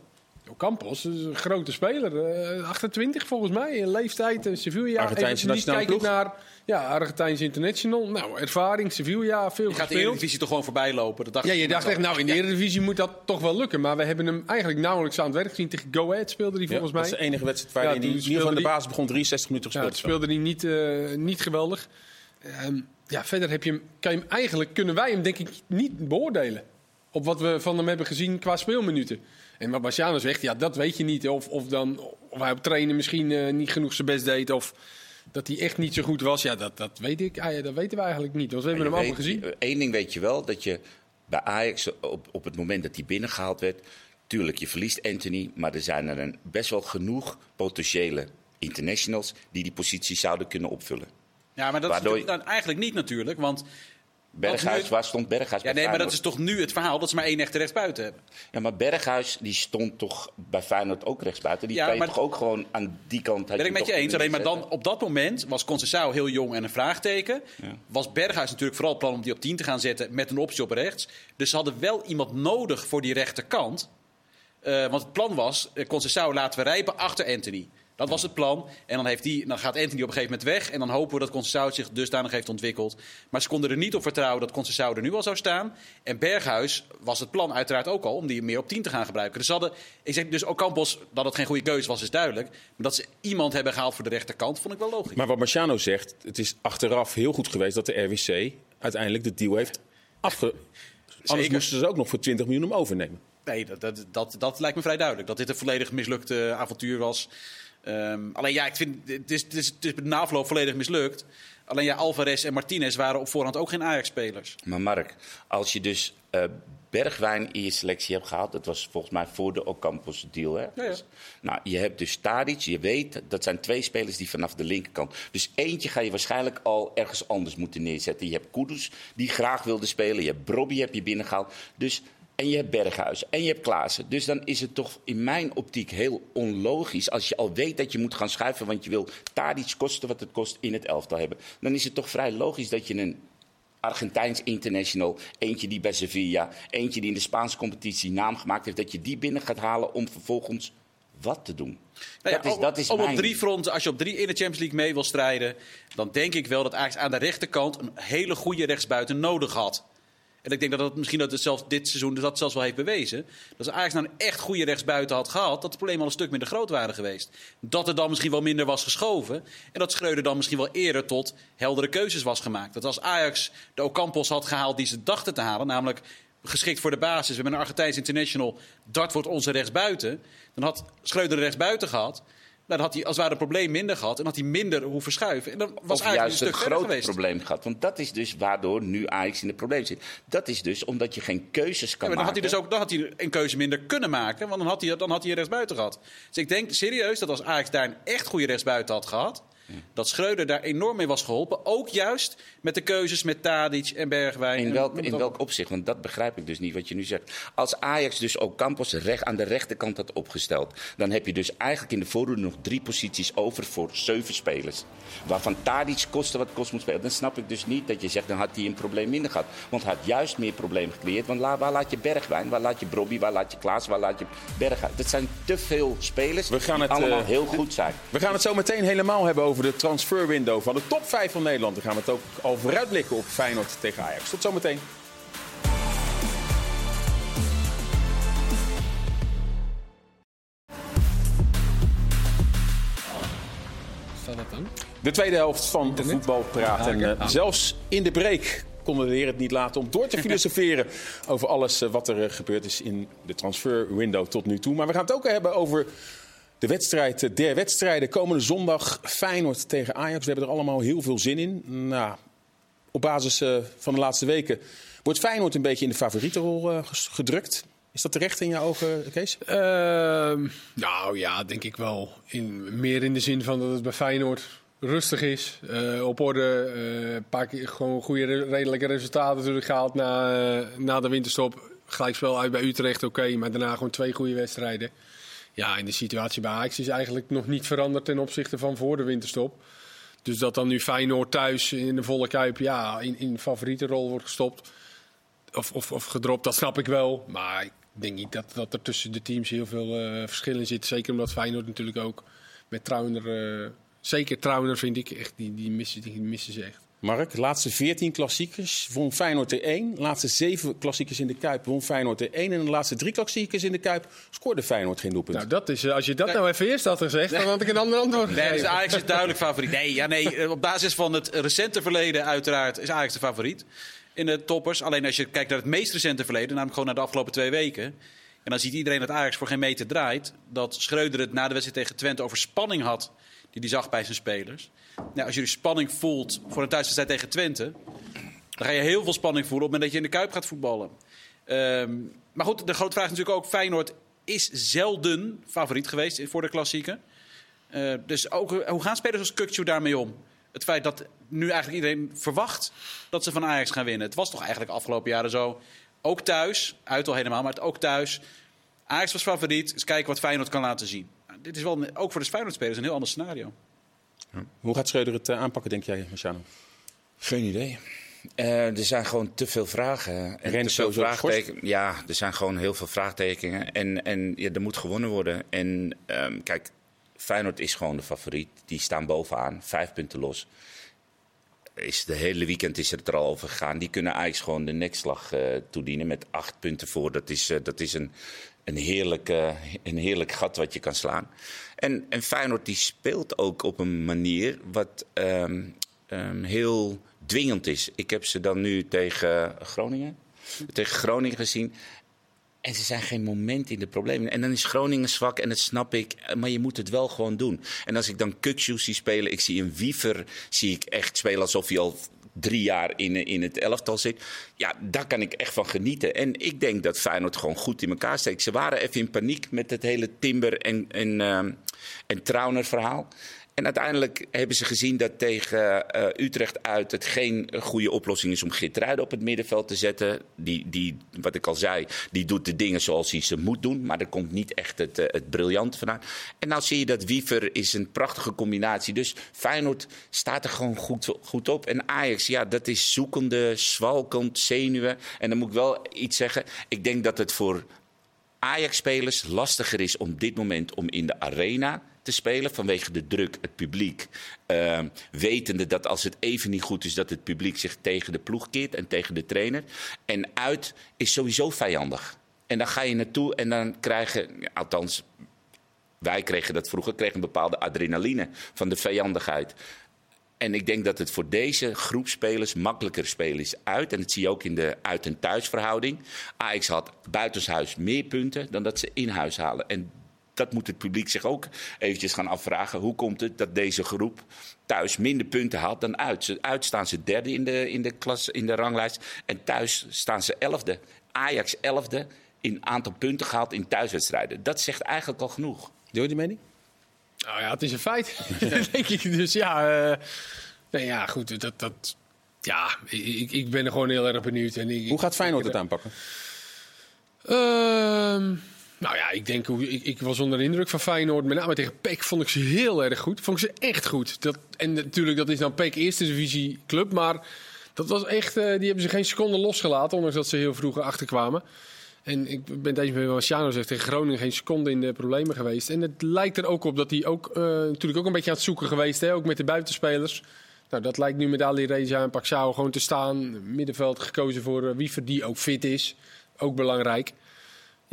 Campos is een grote speler. Uh, 28 volgens mij, in leeftijd. Uh, Sevilla. Argentijnse niet kijken naar ja, Argentijns International. Nou, ervaring, Sevilla, veel Je gaat de Eredivisie toch gewoon voorbij lopen? Dat dacht ja, je dacht echt, nou in de Eredivisie moet dat toch wel lukken. Maar we hebben hem eigenlijk nauwelijks aan het werk gezien. Tegen Go Ahead speelde hij volgens ja, mij. Dat is de enige wedstrijd waar ja, hij in ieder geval de basis begon 63 minuten gespeeld. Ja, speelde hij niet, uh, niet geweldig. Um, ja, verder heb je hem, kan je hem eigenlijk, kunnen wij hem denk ik niet beoordelen. Op wat we van hem hebben gezien qua speelminuten. En wat Marciano zegt, ja, dat weet je niet. Of, of, dan, of hij op trainen misschien uh, niet genoeg zijn best deed. Of dat hij echt niet zo goed was. Ja, dat, dat, weet ik, ah, ja, dat weten we eigenlijk niet. Want we hebben hem allemaal gezien. Eén ding weet je wel, dat je bij Ajax op, op het moment dat hij binnengehaald werd... Tuurlijk, je verliest Anthony, maar er zijn er een best wel genoeg potentiële internationals... die die positie zouden kunnen opvullen. Ja, maar dat Waardoor... is dan eigenlijk niet natuurlijk, want... Berghuis, waar stond Berghuis? Ja, nee, maar dat is toch nu het verhaal dat ze maar één echte rechtsbuiten hebben. Ja, maar Berghuis die stond toch bij Feyenoord ook rechtsbuiten. Die ja, kan je toch ook gewoon aan die kant... Ben ik met je eens, alleen maar dan op dat moment was Conceição heel jong en een vraagteken. Ja. Was Berghuis natuurlijk vooral plan om die op 10 te gaan zetten met een optie op rechts. Dus ze hadden wel iemand nodig voor die rechterkant. Uh, want het plan was, uh, laten we rijpen achter Anthony. Dat was het plan. En dan, heeft die, dan gaat Anthony op een gegeven moment weg. En dan hopen we dat Conceição zich dusdanig heeft ontwikkeld. Maar ze konden er niet op vertrouwen dat Conceição er nu al zou staan. En Berghuis was het plan uiteraard ook al om die meer op 10 te gaan gebruiken. Dus, hadden, ik zeg, dus Ocampos, dat het geen goede keuze was, is duidelijk. Maar dat ze iemand hebben gehaald voor de rechterkant, vond ik wel logisch. Maar wat Marciano zegt, het is achteraf heel goed geweest dat de RWC uiteindelijk de deal heeft afge... Anders moesten ze ook nog voor 20 miljoen om overnemen. Nee, dat, dat, dat, dat lijkt me vrij duidelijk. Dat dit een volledig mislukte avontuur was. Um, alleen ja, ik vind het is, het is, het is na afloop volledig mislukt. Alleen ja, Alvarez en Martinez waren op voorhand ook geen Ajax-spelers. Maar Mark, als je dus uh, Bergwijn in je selectie hebt gehaald, dat was volgens mij voor de Ocampos deal. Hè? Ja, ja. Dus, nou, je hebt dus Tadic, je weet, dat zijn twee spelers die vanaf de linkerkant. Dus eentje ga je waarschijnlijk al ergens anders moeten neerzetten. Je hebt Kudus, die graag wilde spelen. Je hebt Brobby, heb je binnengehaald. Dus en je hebt Berghuis en je hebt Klaassen. Dus dan is het toch in mijn optiek heel onlogisch. Als je al weet dat je moet gaan schuiven. want je wil Tadic kosten wat het kost in het elftal hebben. Dan is het toch vrij logisch dat je een Argentijns international. Eentje die bij Sevilla. Eentje die in de Spaanse competitie naam gemaakt heeft. dat je die binnen gaat halen om vervolgens wat te doen. Nou ja, dat is, dat is om op drie fronten, als je op drie in de Champions League mee wil strijden. dan denk ik wel dat Ajax aan de rechterkant een hele goede rechtsbuiten nodig had. En ik denk dat dat misschien dat het zelfs dit seizoen dat zelfs wel heeft bewezen. Dat als Ajax nou een echt goede rechtsbuiten had gehad, dat de problemen al een stuk minder groot waren geweest. Dat er dan misschien wel minder was geschoven. En dat Schreuder dan misschien wel eerder tot heldere keuzes was gemaakt. Dat als Ajax de Ocampos had gehaald die ze dachten te halen, namelijk geschikt voor de basis. We hebben een Argentijns international, dat wordt onze rechtsbuiten. Dan had Schreuder de rechtsbuiten gehad. Nou, dan had hij als het ware een probleem minder gehad en had hij minder hoeven verschuiven. En dan was of eigenlijk juist een stuk een groot geweest. probleem gehad. Want dat is dus waardoor nu Ajax in het probleem zit. Dat is dus omdat je geen keuzes kan Ja, maar dan had maken. hij dus ook dan had hij een keuze minder kunnen maken, want dan had hij, dan had hij een rechtsbuiten gehad. Dus ik denk serieus dat als Ajax daar een echt goede rechtsbuiten had gehad, dat Schreuder daar enorm mee was geholpen. Ook juist met de keuzes met Tadic en Bergwijn. In welk, in welk op. opzicht? Want dat begrijp ik dus niet wat je nu zegt. Als Ajax dus ook Campos recht, aan de rechterkant had opgesteld... dan heb je dus eigenlijk in de voorhoede nog drie posities over voor zeven spelers. Waarvan Tadic kosten wat kost moet spelen. Dan snap ik dus niet dat je zegt, dan had hij een probleem minder gehad. Want hij had juist meer problemen gecreëerd. Want waar laat je Bergwijn, waar laat je Brobby, waar laat je Klaas, waar laat je Berghuis? Dat zijn te veel spelers We gaan die het, allemaal eh, heel goed zijn. We gaan het zo meteen helemaal hebben over de transferwindow van de top 5 van Nederland. Dan gaan we het ook al vooruitblikken op Feyenoord tegen Ajax. Tot zometeen. Staat dat dan? De tweede helft van de voetbalpraat. Ah, En oké. eh, Ah. zelfs in de break konden de heren het niet laten om door te filosoferen over alles eh, wat er eh, gebeurd is in de transferwindow tot nu toe. Maar we gaan het ook hebben over de wedstrijd eh, der wedstrijden. Komende zondag Feyenoord tegen Ajax. We hebben er allemaal heel veel zin in. Nou, op basis eh, van de laatste weken wordt Feyenoord een beetje in de favorietenrol eh, gedrukt. Is dat terecht in jouw ogen, Kees? Ehm, nou ja, denk ik wel. In, meer in de zin van dat het bij Feyenoord rustig is. eh, op orde. een paar keer gewoon goede, re- redelijke resultaten natuurlijk gehaald na, na de winterstop. Gelijkspel uit bij Utrecht, oké. maar daarna gewoon twee goede wedstrijden. Ja, en de situatie bij Ajax is eigenlijk nog niet veranderd ten opzichte van voor de winterstop. Dus dat dan nu Feyenoord thuis in de volle kuip ja, in, in favorietenrol wordt gestopt. Of, of, of gedropt, dat snap ik wel. Maar ik denk niet dat, dat er tussen de teams heel veel eh verschil in zit. Zeker omdat Feyenoord natuurlijk ook met Trauner... eh, zeker Trauner vind ik echt, die, die, missen, die missen ze echt. Mark, de laatste 14 klassiekers won Feyenoord er 1. De laatste 7 klassiekers in de Kuip won Feyenoord er 1. En de laatste 3 klassiekers in de Kuip scoorde Feyenoord geen doelpunt. Nou, dat is, eh, als je dat nou even eerst had gezegd, dan had ik een ander antwoord Nee, dus gegeven. Ajax is duidelijk favoriet. Nee, ja, nee, eh, op basis van het recente verleden uiteraard is Ajax de favoriet in de toppers. Alleen als je kijkt naar het meest recente verleden, namelijk gewoon naar de afgelopen twee weken. En dan ziet iedereen dat Ajax voor geen meter draait. Dat Schreuder het na de wedstrijd tegen Twente over spanning had die hij zag bij zijn spelers. Nou, als je spanning voelt voor een thuiswedstrijd tegen Twente... dan ga je heel veel spanning voelen op het moment dat je in de Kuip gaat voetballen. Ehm, maar goed, de grote vraag is natuurlijk ook... Feyenoord is zelden favoriet geweest voor de klassieker. Eh, dus ook, eh, hoe gaan spelers als Kukcu daarmee om? Het feit dat nu eigenlijk iedereen verwacht dat ze van Ajax gaan winnen. Het was toch eigenlijk afgelopen jaren zo. Ook thuis, uit al helemaal, maar het ook thuis. Ajax was favoriet. Eens kijken wat Feyenoord kan laten zien. Dit is wel, een- ook voor de Feyenoord-spelers een heel ander scenario. Hoe gaat Schreuder het eh, aanpakken, denk jij, Marciano? Geen idee. Uh, er zijn gewoon te veel vragen. En te veel vraagtekenen. Ja, er zijn gewoon heel veel vraagtekenen. En, en ja, er moet gewonnen worden. En um, kijk, Feyenoord is gewoon de favoriet. Die staan bovenaan, vijf punten los. Is de hele weekend is het er al over gegaan. Die kunnen eigenlijk gewoon de nekslag uh, toedienen met acht punten voor. Dat is, uh, dat is een, een, heerlijk, een heerlijk gat wat je kan slaan. En, en Feyenoord die speelt ook op een manier wat um, um, heel dwingend is. Ik heb ze dan nu tegen Groningen, tegen Groningen gezien. En ze zijn geen moment in de problemen. En dan is Groningen zwak en dat snap ik. Maar je moet het wel gewoon doen. En als ik dan Kukshoes zie spelen, ik zie een Wiever zie ik echt spelen alsof hij al drie jaar in, in het elftal zit. Ja, daar kan ik echt van genieten. En ik denk dat Feyenoord gewoon goed in elkaar steekt. Ze waren even in paniek met het hele Timber en, en, uh, en Trauner verhaal. En uiteindelijk hebben ze gezien dat tegen uh, Utrecht uit het geen goede oplossing is om Geertruiden op het middenveld te zetten. Die, die, wat ik al zei, die doet de dingen zoals hij ze moet doen. Maar er komt niet echt het, uh, het briljante vandaan. En nou zie je dat Wiever is een prachtige combinatie. Dus Feyenoord staat er gewoon goed, goed op. En Ajax, ja, dat is zoekende, zwalkend, zenuwen. En dan moet ik wel iets zeggen. Ik denk dat het voor Ajax-spelers lastiger is op dit moment om in de arena te spelen vanwege de druk, het publiek. Uh, wetende dat als het even niet goed is, dat het publiek zich tegen de ploeg keert en tegen de trainer. En uit is sowieso vijandig. En dan ga je naartoe en dan krijgen, althans, wij kregen dat vroeger, kregen een bepaalde adrenaline van de vijandigheid. En ik denk dat het voor deze groep spelers makkelijker spelen is uit. En dat zie je ook in de uit- en thuisverhouding. Ajax had buitenshuis meer punten dan dat ze in huis halen. En dat moet het publiek zich ook eventjes gaan afvragen. Hoe komt het dat deze groep thuis minder punten haalt dan uit? Uit staan ze derde in de, in de, klas, in de ranglijst en thuis staan ze elfde. Ajax elfde in aantal punten gehaald in thuiswedstrijden. Dat zegt eigenlijk al genoeg. Deel je die mening? Nou ja, het is een feit. denk ik. Dus ja, uh, nee, ja goed. Dat, dat, ja, ik, ik ben er gewoon heel erg benieuwd. En ik, Hoe gaat Feyenoord het aanpakken? Uh, nou ja, ik denk, ik, ik was onder de indruk van Feyenoord. Met name tegen PEC vond ik ze heel erg goed. Vond ik ze echt goed. Dat, en natuurlijk, dat is dan PEC eerste divisie club. Maar dat was echt, uh, die hebben ze geen seconde losgelaten. Ondanks dat ze heel vroeg achterkwamen. En ik ben eens met wat Sjano zegt. Tegen Groningen geen seconde in de problemen geweest. En het lijkt er ook op dat hij ook, uh, natuurlijk ook een beetje aan het zoeken geweest. Hè? Ook met de buitenspelers. Nou, dat lijkt nu met Ali Reza en Paxao gewoon te staan. Middenveld gekozen voor uh, Wiever, die ook fit is. Ook belangrijk.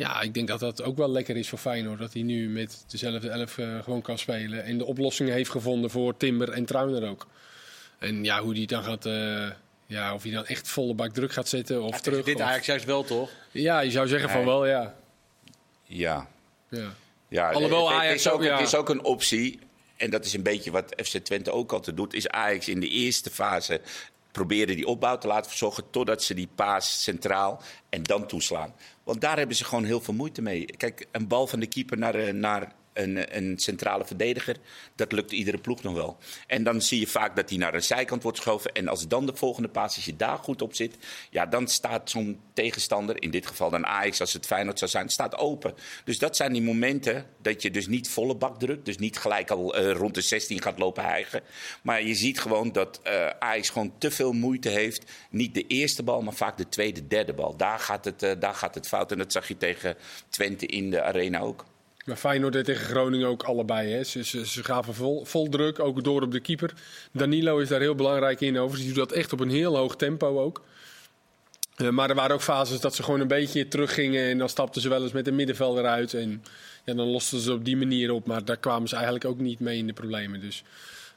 Ja, ik denk dat dat ook wel lekker is voor Feyenoord. Dat hij nu met dezelfde elf uh, gewoon kan spelen. En de oplossingen heeft gevonden voor Timber en Truiner ook. En ja, hoe die dan gaat... Uh, ja, of hij dan echt volle bak druk gaat zetten of ja, terug. Dit of... eigenlijk juist wel, toch? Ja, je zou zeggen nee. van wel, ja. Ja. Ja. ja Alhoewel het, Ajax het, is ook, ja. het is ook een optie. En dat is een beetje wat FC Twente ook altijd doet. Is Ajax in de eerste fase proberen die opbouw te laten verzorgen totdat ze die paas centraal en dan toeslaan. Want daar hebben ze gewoon heel veel moeite mee. Kijk, een bal van de keeper naar, naar een, een, centrale verdediger, dat lukt iedere ploeg nog wel. En dan zie je vaak dat hij naar de zijkant wordt geschoven. En als dan de volgende paas, als je daar goed op zit, ja, dan staat zo'n tegenstander, in dit geval dan Ajax, als het Feyenoord zou zijn, staat open. Dus dat zijn die momenten dat je dus niet volle bak drukt. Dus niet gelijk al uh, rond de 16 gaat lopen hijgen. Maar je ziet gewoon dat uh, Ajax gewoon te veel moeite heeft. Niet de eerste bal, maar vaak de tweede, derde bal. Daar gaat het, uh, daar gaat het fout. En dat zag je tegen Twente in de arena ook. Maar Feyenoord deed tegen Groningen ook allebei. Hè. Ze, ze, gaven vol, vol, druk, ook door op de keeper. Danilo is daar heel belangrijk in over. Ze doet dat echt op een heel hoog tempo ook. Uh, maar er waren ook fases dat ze gewoon een beetje teruggingen. En dan stapten ze wel eens met de middenvelder uit. En ja, dan losten ze op die manier op. Maar daar kwamen ze eigenlijk ook niet mee in de problemen. Dus,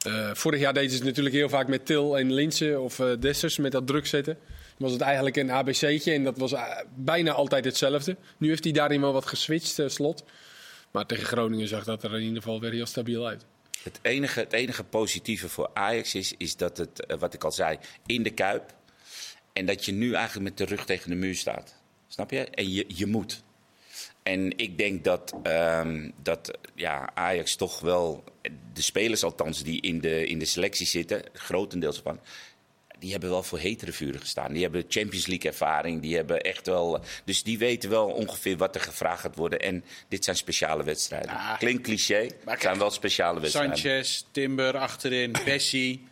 uh, vorig jaar deden ze het natuurlijk heel vaak met Til en Linsen of uh, Dessers met dat druk zetten. Was het eigenlijk een ABC'tje en dat was bijna altijd hetzelfde. Nu heeft hij daarin wel wat geswitcht, slot. Maar tegen Groningen zag dat er in ieder geval weer heel stabiel uit. Het enige, het enige positieve voor Ajax is, is dat het, uh, wat ik al zei, in de kuip. En dat je nu eigenlijk met de rug tegen de muur staat. Snap je? En je, je moet. En ik denk dat, um, dat ja, Ajax toch wel, de spelers althans die in de, in de selectie zitten, grotendeels van, die hebben wel voor hetere vuren gestaan. Die hebben Champions League ervaring. Die hebben echt wel. Dus die weten wel ongeveer wat er gevraagd gaat worden. En dit zijn speciale wedstrijden. Ah, Klinkt cliché, maar het zijn wel speciale wedstrijden. Sanchez, Timber achterin, Bessie.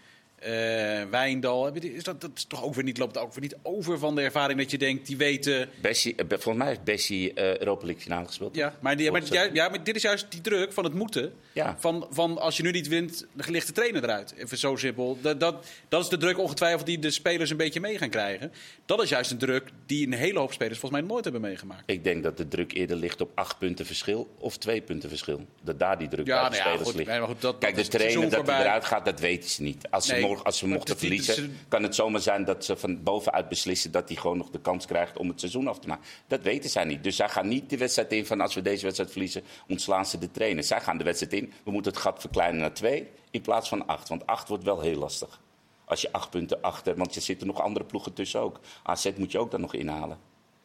Uh, Wijndal. Is dat, dat is toch ook weer niet, loopt ook weer niet over van de ervaring dat je denkt, die weten... Bessie, uh, volgens mij heeft Bessie uh, Europa League finale gespeeld. Ja maar, die, maar, ja, ja, maar dit is juist die druk van het moeten. Ja. Van, van als je nu niet wint, ligt de trainer eruit. Even zo simpel. Dat, dat, dat is de druk ongetwijfeld die de spelers een beetje mee gaan krijgen. Dat is juist een druk die een hele hoop spelers volgens mij nooit hebben meegemaakt. Ik denk dat de druk eerder ligt op acht punten verschil of twee punten verschil. Dat daar die druk ja, bij de nou spelers ligt. Nee, goed, dat, Kijk, de trainer dat hij eruit gaat, dat weten ze niet. Als ze, als ze mochten verliezen, kan het zomaar zijn dat ze van bovenuit beslissen dat hij gewoon nog de kans krijgt om het seizoen af te maken. Dat weten zij niet. Dus zij gaan niet de wedstrijd in van als we deze wedstrijd verliezen, ontslaan ze de trainer. Zij gaan de wedstrijd in. We moeten het gat verkleinen naar twee in plaats van acht. Want acht wordt wel heel lastig. Als je acht punten achter, want er zitten nog andere ploegen tussen ook. AZ moet je ook dan nog inhalen.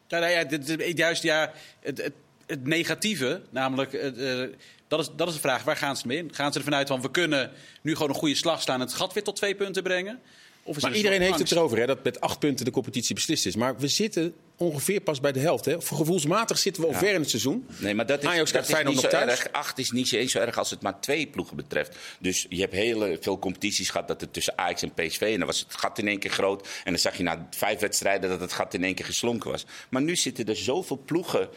Ja, nou ja, juist ja, het, het, het negatieve, namelijk, uh, dat, is, dat is de vraag, waar gaan ze mee in? Gaan ze ervan uit van, we kunnen nu gewoon een goede slag slaan en het gat weer tot twee punten brengen? maar iedereen heeft het erover hè, dat met acht punten de competitie beslist is. Maar we zitten ongeveer pas bij de helft. Hè. Gevoelsmatig zitten we al ver in het seizoen. Nee, maar dat is, Ajax dat is niet zo erg. Acht is niet eens zo erg als het maar twee ploegen betreft. Dus je hebt heel veel competities gehad dat het tussen Ajax en PSV... en dan was het gat in één keer groot. En dan zag je na vijf wedstrijden dat het gat in één keer geslonken was. Maar nu zitten er zoveel ploegen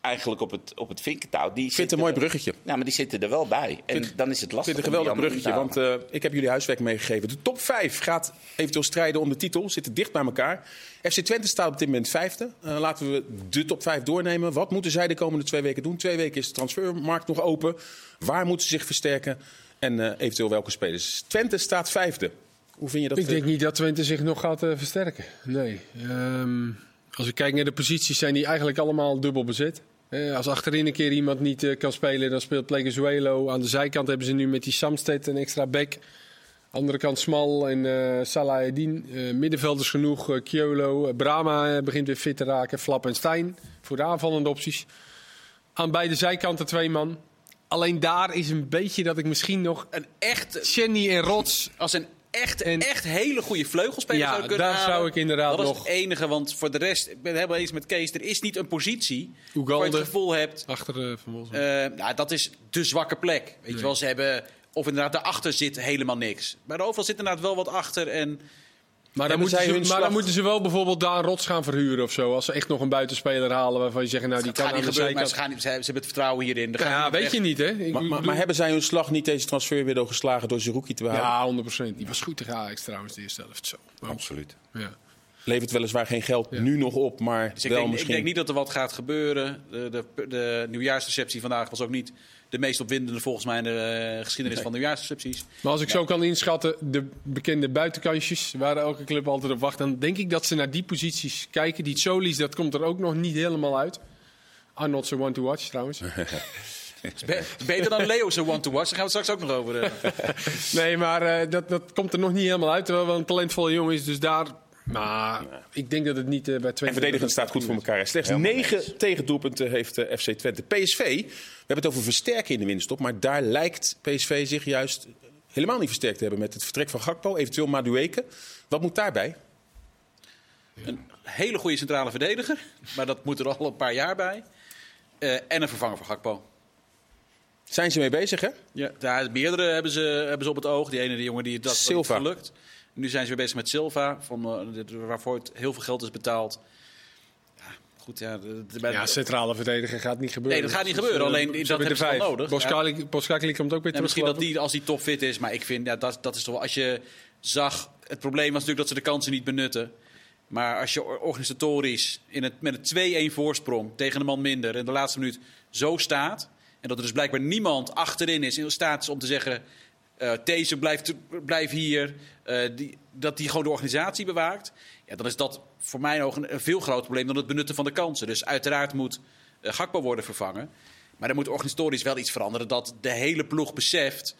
eigenlijk op het, op het vinkentouw. Die ik vind het een mooi bruggetje. Ja, maar die zitten er wel bij. En dan is het lastig. Ik vind het een geweldig bruggetje, want uh, ik heb jullie huiswerk meegegeven. De top 5 gaat eventueel strijden om de titel. Zitten dicht bij elkaar. FC Twente staat op dit moment vijfde. Uh, laten we de top 5 doornemen. Wat moeten zij de komende twee weken doen? Twee weken is de transfermarkt nog open. Waar moeten ze zich versterken? En uh, eventueel welke spelers? Twente staat vijfde. Hoe vind je dat? Ik denk niet dat Twente zich nog gaat versterken. Nee. Um, als ik kijk naar de posities, zijn die eigenlijk allemaal dubbel bezet. Eh, als achterin een keer iemand niet uh, kan spelen, dan speelt Plegezuelo. Aan de zijkant hebben ze nu met die Samsted een extra back. Andere kant Smal en uh, Salahedin. middenvelders genoeg, Kjolo. Brama begint weer fit te raken. Flap en Stijn voor de aanvallende opties. Aan beide zijkanten twee man. Alleen daar is een beetje dat ik misschien nog een echt... Chenny en Rots als een echt, en, echt hele goede vleugelspeler ja, zou kunnen daar zou ik inderdaad dat nog... Dat is het enige, want voor de rest, ik ben het helemaal eens met Kees, er is niet een positie Ugalde, waar je het gevoel hebt... Achter de Van uh, nou, dat is de zwakke plek. Weet je wel, ze hebben... Of inderdaad, daarachter zit helemaal niks. Maar overal zit inderdaad wel wat achter en... Maar, dan moeten, ze, maar dan moeten, ze, wel bijvoorbeeld daar Rots gaan verhuren of zo. Als ze echt nog een buitenspeler halen waarvan je zegt, nou die kan niet gebeuren, maar ze, gaan, ze, hebben het vertrouwen hierin. Ja, weet je niet hè. maar, maar, maar, hebben zij hun slag niet deze transferwindow geslagen door Zerouki te behouden? Ja, 100%. Die was goed tegen Ajax trouwens, de eerste helft. Zo. Absoluut. Ja. Levert weliswaar geen geld nu nog op, maar dus ik wel denk, misschien... Ik denk niet dat er wat gaat gebeuren. De, de, de nieuwjaarsreceptie vandaag was ook niet de meest opwindende volgens mij in de uh, geschiedenis nee. van nieuwjaarsrecepties. Maar als ik zo kan inschatten, de bekende buitenkansjes waar elke club altijd op wacht, dan denk ik dat ze naar die posities kijken. Die Solis, dat komt er ook nog niet helemaal uit. I'm not so one to watch trouwens. beter dan Leo zo one to watch. Daar gaan we het straks ook nog over. Uh. nee, maar uh, dat, dat komt er nog niet helemaal uit. Terwijl wel een talentvolle jongen is. Dus daar maar ik denk dat het niet uh, bij Twente... En verdedigend staat goed voor elkaar. Slechts negen tegendoelpunten heeft uh, FC Twente. PSV, hebben het over versterken in de winststop. Maar daar lijkt PSV zich juist helemaal niet versterkt te hebben... met het vertrek van Gakpo, eventueel Madueke. Wat moet daarbij? Een hele goede centrale verdediger. Maar dat moet er al een paar jaar bij. Uh, en een vervanger voor Gakpo. Zijn ze mee bezig, hè? Ja, daar, meerdere hebben ze, hebben ze op het oog. Die ene die jongen die dat Silva. gelukt. Nu zijn ze weer bezig met Silva, van, uh, waarvoor het heel veel geld is betaald. Ja, goed, ja, ja, centrale verdediger gaat niet gebeuren. Nee, dat gaat niet gebeuren. Alleen dat hebben ze wel nodig. Boskakli komt ook weer terug. Misschien dat die, als die topfit is. Maar ik vind, ja, dat, dat is toch... Als je zag... Het probleem was natuurlijk dat ze de kansen niet benutten. Maar als je organisatorisch in het, met een 2-1 voorsprong tegen een man minder... in de laatste minuut zo staat... en dat er dus blijkbaar niemand achterin is in staat is om te zeggen... Uh, deze blijft, blijft hier. Uh, die, dat die gewoon de organisatie bewaakt. Ja, dan is dat voor mij nog een, een, veel groter probleem dan het benutten van de kansen. Dus uiteraard moet uh, Gakpo worden vervangen. Maar er moet organisatorisch wel iets veranderen dat de hele ploeg beseft.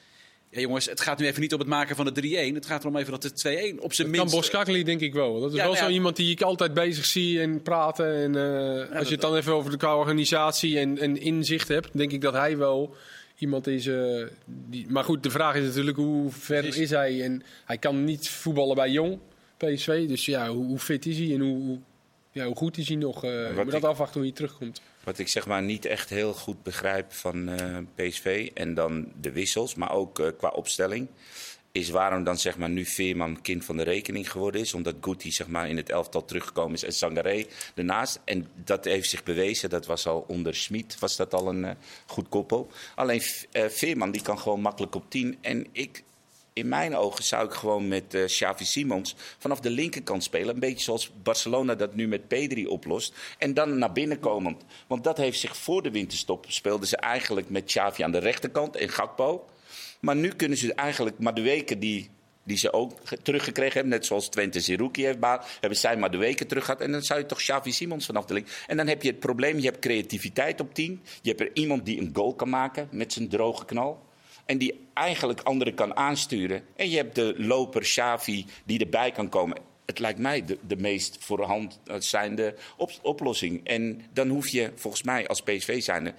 Ja, jongens, het gaat nu even niet om het maken van de 3-1. Het gaat erom even dat de 2-1 op zijn minst... kan Boskakli denk ik wel. Dat is ja, wel nou zo iemand die ik altijd bezig zie en praten. En, ja, als je het dan even over de organisatie en, en inzicht hebt, denk ik dat hij wel iemand is. Uh, die, maar goed, de vraag is natuurlijk hoe ver is hij? En hij kan niet voetballen bij jong PSV. Dus ja, hoe, hoe fit is hij en hoe, ja, hoe goed is hij nog? Uh, je moet dat afwachten hoe hij terugkomt. Wat ik zeg maar niet echt heel goed begrijp van uh, PSV. En dan de wissels, maar ook qua opstelling. is waarom dan zeg maar, nu Veerman kind van de rekening geworden is. Omdat Guti zeg maar, in het elftal teruggekomen is en Sangaré ernaast. En dat heeft zich bewezen. Dat was al onder Schmid was dat al een goed koppel. Alleen Veerman die kan gewoon makkelijk op 10. En ik, in mijn ogen zou ik gewoon met uh, Xavi Simons vanaf de linkerkant spelen. Een beetje zoals Barcelona dat nu met Pedri oplost. En dan naar binnen komend. Want dat heeft zich voor de winterstop speelden ze eigenlijk met Xavi aan de rechterkant en Gakpo. Maar nu kunnen ze eigenlijk maar de weken die, die ze ook teruggekregen hebben, net zoals Twente Zerouki heeft baat, hebben zij maar de weken terug gehad. En dan zou je toch Xavi Simons vanaf de link. En dan heb je het probleem, je hebt creativiteit op 10. Je hebt er iemand die een goal kan maken met zijn droge knal. En die eigenlijk anderen kan aansturen. En je hebt de loper Xavi die erbij kan komen. Het lijkt mij de, de meest voor de hand zijnde op, oplossing. En dan hoef je volgens mij als PSV zijnde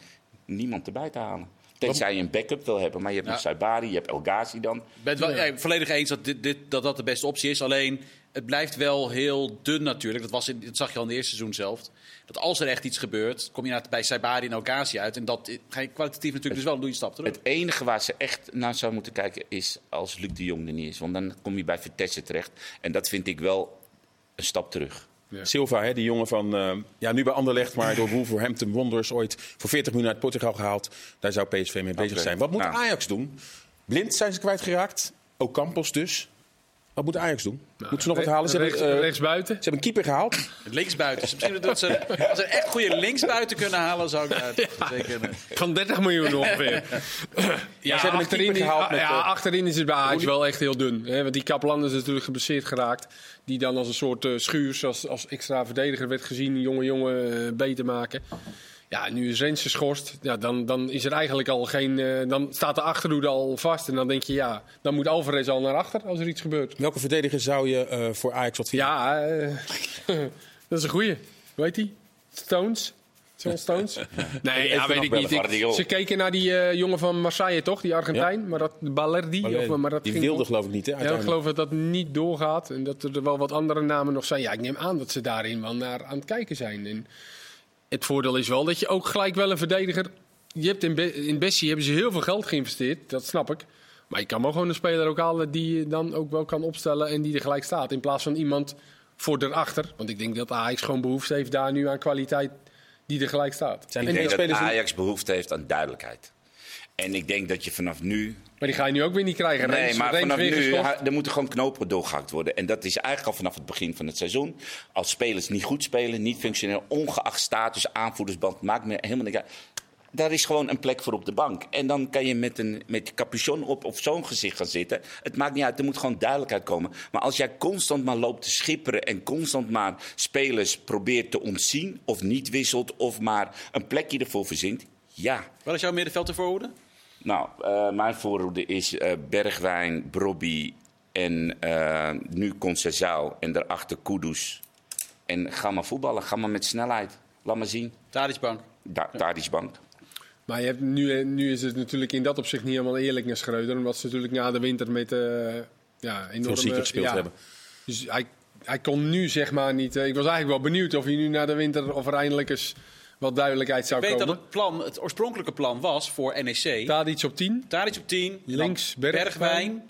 niemand erbij te halen. Tenzij je een backup wil hebben. Maar je hebt ja. nog Saibari, je hebt El Ghazi dan. Ik ben het wel ja, volledig eens dat, dit, dit, dat dat de beste optie is. Alleen, het blijft wel heel dun natuurlijk. Dat, was in, dat zag je al in het eerste seizoen zelf. Dat als er echt iets gebeurt, kom je bij Saibari en El Ghazi uit. En dat ga je kwalitatief natuurlijk dus wel doe je een stap terug. Het enige waar ze echt naar zou moeten kijken is als Luc de Jong er niet is. Want dan kom je bij Vitesse terecht. En dat vind ik wel een stap terug. Ja. Silva, hè, die jongen van, uh, ja, nu bij Anderlecht, maar door Wolverhampton Wonders ooit voor 40 miljoen uit Portugal gehaald. Daar zou PSV mee bezig zijn. Wat moet nou. Ajax doen? Blind zijn ze kwijtgeraakt. Ook Campos dus. Wat moet Ajax doen? Nou, Moeten ze nog wat halen? Ze rechts, hebben, uh, rechtsbuiten. Ze hebben een keeper gehaald. Linksbuiten. Misschien dat ze, als ze echt goede linksbuiten kunnen halen, zou ik het ja. zeker. Van 30 miljoen ongeveer. ja, ze hebben achterin, een gehaald met, ja, achterin is het bij Ajax wel echt heel dun. Hè? Want die Kaplan is natuurlijk geblesseerd geraakt. Die dan als een soort uh, schuurs, als, als extra verdediger werd gezien, jonge jongen uh, beter maken. Ja, nu is Rens geschorst. Ja, dan, dan is er eigenlijk al geen. Uh, dan staat de achterhoede al vast. En dan denk je, ja, dan moet Alvarez al naar achter als er iets gebeurt. Welke verdediger zou je uh, voor Ajax adviseren? Ja, uh, dat is een goeie. Weet hij? Stones? John Stones? Nee, ja, weet ik niet. Ik, ze keken naar die uh, jongen van Marseille, toch? Die Argentijn. Ja. Maar dat Balerdi. Of, maar dat die wilde niet. geloof ik niet, hè? Ja, ik geloof dat dat niet doorgaat. En dat er wel wat andere namen nog zijn. Ja, ik neem aan dat ze daarin wel naar aan het kijken zijn. En, het voordeel is wel dat je ook gelijk wel een verdediger. Je hebt in, Be in Bessie hebben ze heel veel geld geïnvesteerd, dat snap ik. Maar je kan wel gewoon een speler ook halen die je dan ook wel kan opstellen en die er gelijk staat. In plaats van iemand voor erachter. Want ik denk dat Ajax gewoon behoefte heeft daar nu aan kwaliteit die er gelijk staat. Zijn er geen dat Ajax behoefte heeft aan duidelijkheid. En ik denk dat je vanaf nu. Maar die ga je nu ook weer niet krijgen. Nee, maar vanaf nu. Er moeten gewoon knopen doorgehakt worden. En dat is eigenlijk al vanaf het begin van het seizoen. Als spelers niet goed spelen, niet functioneel, ongeacht status, aanvoerdersband, maakt me helemaal niet uit. Daar is gewoon een plek voor op de bank. En dan kan je met een met capuchon op of zo'n gezicht gaan zitten. Het maakt niet uit, er moet gewoon duidelijkheid komen. Maar als jij constant maar loopt te schipperen en constant maar spelers probeert te ontzien, of niet wisselt, of maar een plekje ervoor verzint, ja, Wat is jouw middenveld te voorhoeden? nou, eh, mijn voorhoede is eh, Bergwijn, Brobby en eh, nu Conceição en daarachter Kudus. En ga maar voetballen, ga maar met snelheid. Laat maar zien. Tadisbank. Da Tadisbank. Maar je hebt nu, nu is het natuurlijk in dat opzicht niet helemaal eerlijk naar Schreuder. Omdat ze natuurlijk na de winter met eh ja, enorme... Veel gespeeld ja. hebben. Dus hij, hij kon nu zeg maar niet... ik was eigenlijk wel benieuwd of hij nu na de winter... of er eindelijk eens wat duidelijkheid zou Ik weet dat komen. het, plan, het oorspronkelijke plan was voor NEC. Tadic op 10. Tadic op 10. Links Bergwijn. Bergwijn.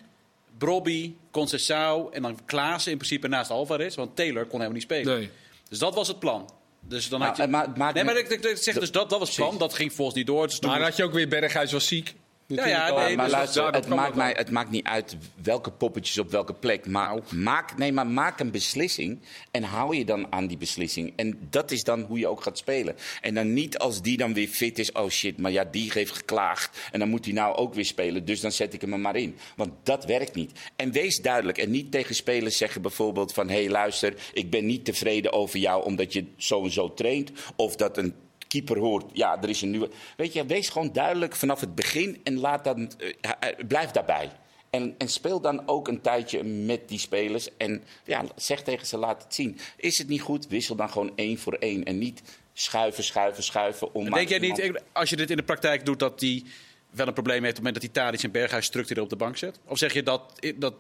Brobby, Conceição en dan Klaassen in principe naast Alvarez. Want Taylor kon helemaal niet spelen. Nee. Dus dat was het plan. Dus dan had je... Maar- maar- nee, maar ik, ik, ik zeg dus dat, dat was het plan. Dat ging volgens niet door. Dus Maar had je ook weer Berghuis was ziek. Natuurlijk ja, nee, Maar, maar dus luister, daardoor het maakt, mij, het maakt niet uit welke poppetjes op welke plek. Maar, maak, nee, maar maak een beslissing en hou je dan aan die beslissing. En dat is dan hoe je ook gaat spelen. En dan niet als die dan weer fit is. Oh shit, maar ja, die heeft geklaagd. En dan moet hij nou ook weer spelen. Dus dan zet ik hem er maar in. Want dat werkt niet. En wees duidelijk. En niet tegen spelers zeggen bijvoorbeeld van... hé hey, luister, ik ben niet tevreden over jou omdat je zo en zo traint. Of dat een keeper hoort, ja, er is een nieuwe. Weet je, wees gewoon duidelijk vanaf het begin en laat dan, eh, eh, blijf daarbij. En, en speel dan ook een tijdje met die spelers. En ja, zeg tegen ze, laat het zien. Is het niet goed, wissel dan gewoon één voor één. En niet schuiven, schuiven, schuiven. Om Denk jij niet, iemand- als je dit in de praktijk doet, dat die wel een probleem heeft op het moment dat hij Tadic en Berghuis structureel op de bank zet? Of zeg je dat dat,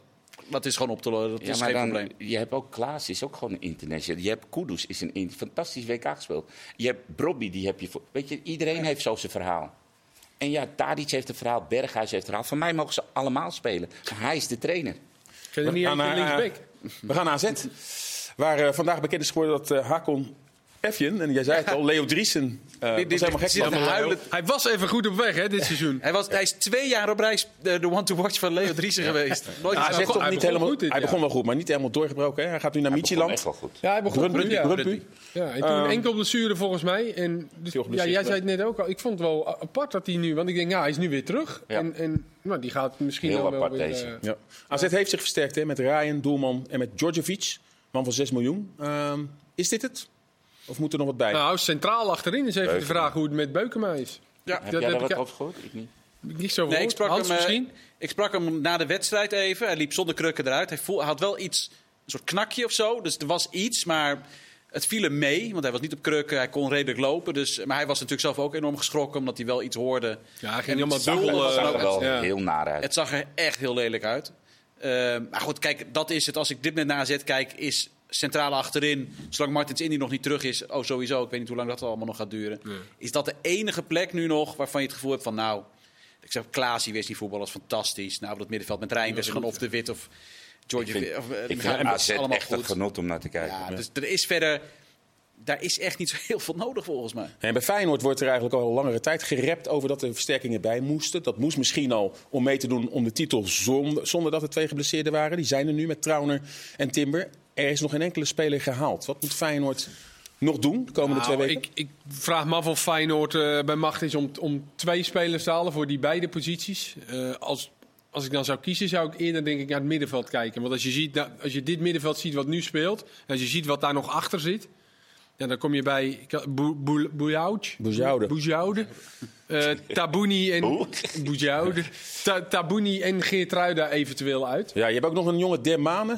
dat is gewoon op te lossen, dat Ja, is maar geen dan, probleem? je hebt ook Klaas, is ook gewoon een international. Je hebt Kudus, is een in- fantastisch WK gespeeld. Je hebt Brobby, die heb je... Voor, weet je, iedereen heeft zo zijn verhaal. En ja, Tadic heeft een verhaal, Berghuis heeft een verhaal. Van mij mogen ze allemaal spelen. Hij is de trainer. Kun je niet naar, linksback? We gaan naar AZ. Waar eh, vandaag bekend is geworden dat eh, Hakon Efjen, en jij zei het al, Leo Driesen, eh Dit- was helemaal gek dit- dit- huilen. Hij was even goed op weg hè, dit seizoen. Hij, was, hij is twee jaar op reis de, de one-to-watch van Leo Driessen geweest. Nooit Ja, toch hij niet begon helemaal, goed dit hij begon wel goed, maar niet helemaal doorgebroken. Hè? Hij gaat nu naar Hij begon Michieland. echt wel goed. Ja, hij begon Brunby, goed, ja. Brunby. Ja, en toen Ehm, enkel blessure volgens mij. En dus, ja, jij zei het net ook al. Ik vond het wel apart dat hij nu... Want ik denk, ja, hij is nu weer terug. Ja. En, en nou, die gaat misschien Heel wel, apart weer... deze. eh, Ja. AZ heeft zich versterkt hè, met Ryan, Doelman en met Djordjevic. Man van 6 miljoen. Ehm, is dit het? Of moet er nog wat bij? nou, centraal achterin is even de vraag hoe het met Beukema is. Ja. Heb Dat jij heb daar ik- wat over gehoord? Ik niet. Niet zo Nee, ik sprak, Hans hem, eh, misschien? ik sprak hem na de wedstrijd even. Hij liep zonder krukken eruit. Hij, voel, hij had wel iets, een soort knakje of zo. Dus er was iets, maar het viel hem mee. Want hij was niet op krukken, hij kon redelijk lopen. Dus, maar hij was natuurlijk zelf ook enorm geschrokken omdat hij wel iets hoorde. Ja, hij ging en helemaal het zag er- dubbel... het Het zag eh, er wel ja. heel naar uit. Het zag er echt heel lelijk uit. Eh, maar goed, kijk, dat is het. Als ik dit met na AZ kijk, is centrale achterin, zolang Martins Indy nog niet terug is, oh sowieso, ik weet niet hoe lang dat allemaal nog gaat duren. Is dat de enige plek nu nog waarvan je het gevoel hebt van, nou, ik zeg, Klaas, die wist die voetbal is fantastisch. Nou, op dat middenveld met Rijnwers, gewoon of de Wit of George. Ik vind, of, eh, ik vind AZ allemaal echt een goed. genot om naar te kijken. Ja, dus er is verder, daar is echt niet zo heel veel nodig volgens mij. En bij Feyenoord wordt er eigenlijk al langere tijd gerept over dat er versterkingen bij moesten. Dat moest misschien al om mee te doen om de titel zonder, zonder dat er twee geblesseerden waren. Die zijn er nu met Trauner en Timber. Er is nog geen enkele speler gehaald. Wat moet Feyenoord nog doen de komende Nou, twee weken? ik, ik vraag me af of Feyenoord eh, bij macht is om, om twee spelers te halen voor die beide posities. Eh, als, als ik dan zou kiezen, zou ik eerder denk ik naar het middenveld kijken. Want als je, ziet, dat- als je dit middenveld ziet wat nu speelt, en als je ziet wat daar nog achter zit, ja, dan kom je bij. Boujoude. Boujoude. Eh, Tabouni en Boujoude. Ta- Tabouni en Geertruida eventueel uit. Ja, je hebt ook nog een jonge Dermane.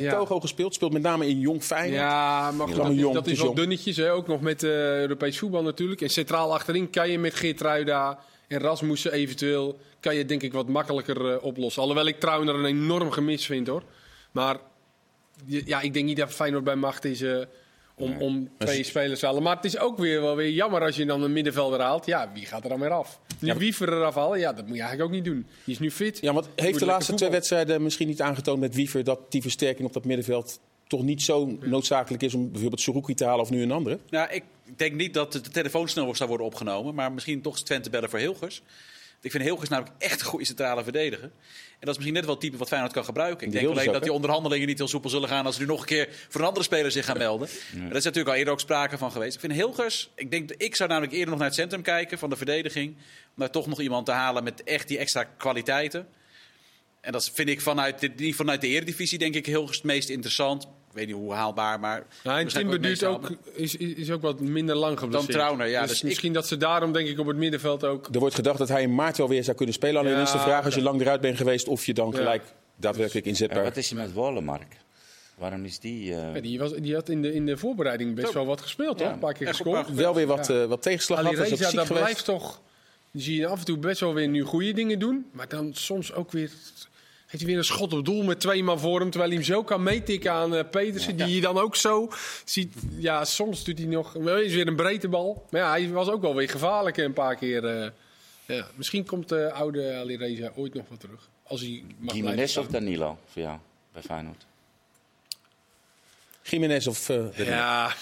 Bij Ja. Togo gespeeld. Speelt met name in Jong Feyenoord. Ja, maar goed, dat, is- Jong, dat is wel dunnetjes. Hè? Ook nog met eh, Europees voetbal natuurlijk. En centraal achterin kan je met Geertruida en Rasmussen eventueel... kan je denk ik wat makkelijker eh, oplossen. Alhoewel ik Trauner een enorm gemis vind hoor. Maar ja, ik denk niet dat Feyenoord bij macht is... eh, om, om twee spelers te halen. Maar het is ook weer, wel weer jammer als je dan een middenvelder haalt. Ja, wie gaat er dan weer af? Nu Ja. Wiever eraf halen, ja, dat moet je eigenlijk ook niet doen. Die is nu fit. Ja, want heeft de laatste twee wedstrijden misschien niet aangetoond met Wiever dat die versterking op dat middenveld toch niet zo noodzakelijk is om bijvoorbeeld Suruki te halen of nu een andere? Nou, ik denk niet dat de telefoon snel zou worden opgenomen. Maar misschien toch Twente bellen voor Hilgers. Ik vind Hilgers namelijk echt een goede centrale verdediger. En dat is misschien net wel het type wat Feyenoord kan gebruiken. Ik Die denk alleen ze dat die onderhandelingen niet heel soepel zullen gaan... als er nu nog een keer voor een andere speler zich gaan melden. Maar daar is natuurlijk al eerder ook sprake van geweest. Ik vind Hilgers... Ik, denk, ik zou namelijk eerder nog naar het centrum kijken van de verdediging. Om daar toch nog iemand te halen met echt die extra kwaliteiten. En dat vind ik vanuit de, vanuit de Eredivisie denk ik Hilgers het meest interessant. Ik weet niet hoe haalbaar, maar... Ja, en Timber duurt ook, is, is, ook wat minder lang geblesseerd. Trauner, ja. Dus, Dus ik- misschien dat ze daarom denk ik op het middenveld ook... Er wordt gedacht dat hij in maart wel weer zou kunnen spelen. Alleen Ja, is de vraag als je ja. lang eruit bent geweest of je dan Ja. gelijk daadwerkelijk En inzetbaar wat is er met Wollemark? Waarom is die... eh, Ja, die, was, die had in de, in de voorbereiding best wel wat gespeeld. Ja. Een paar keer gescoord. wel weer wat, Ja. eh, wat tegenslag had. Ook Alireza, ziek dat blijft toch... Die zie je af en toe best wel weer nu goede dingen doen. Maar dan soms ook weer... Heeft hij weer een schot op doel met twee man voor hem. Terwijl hij hem zo kan meetikken aan eh, Petersen. Die je dan ook zo ziet. Ja, soms doet hij nog... Wel is weer een breedte bal. Maar ja, hij was ook wel weer gevaarlijk een paar keer. eh. ja, misschien komt de oude Alireza ooit nog wat terug. Als hij mag Jiménez of Danilo voor jou bij Feyenoord? Jiménez of... eh, Ja,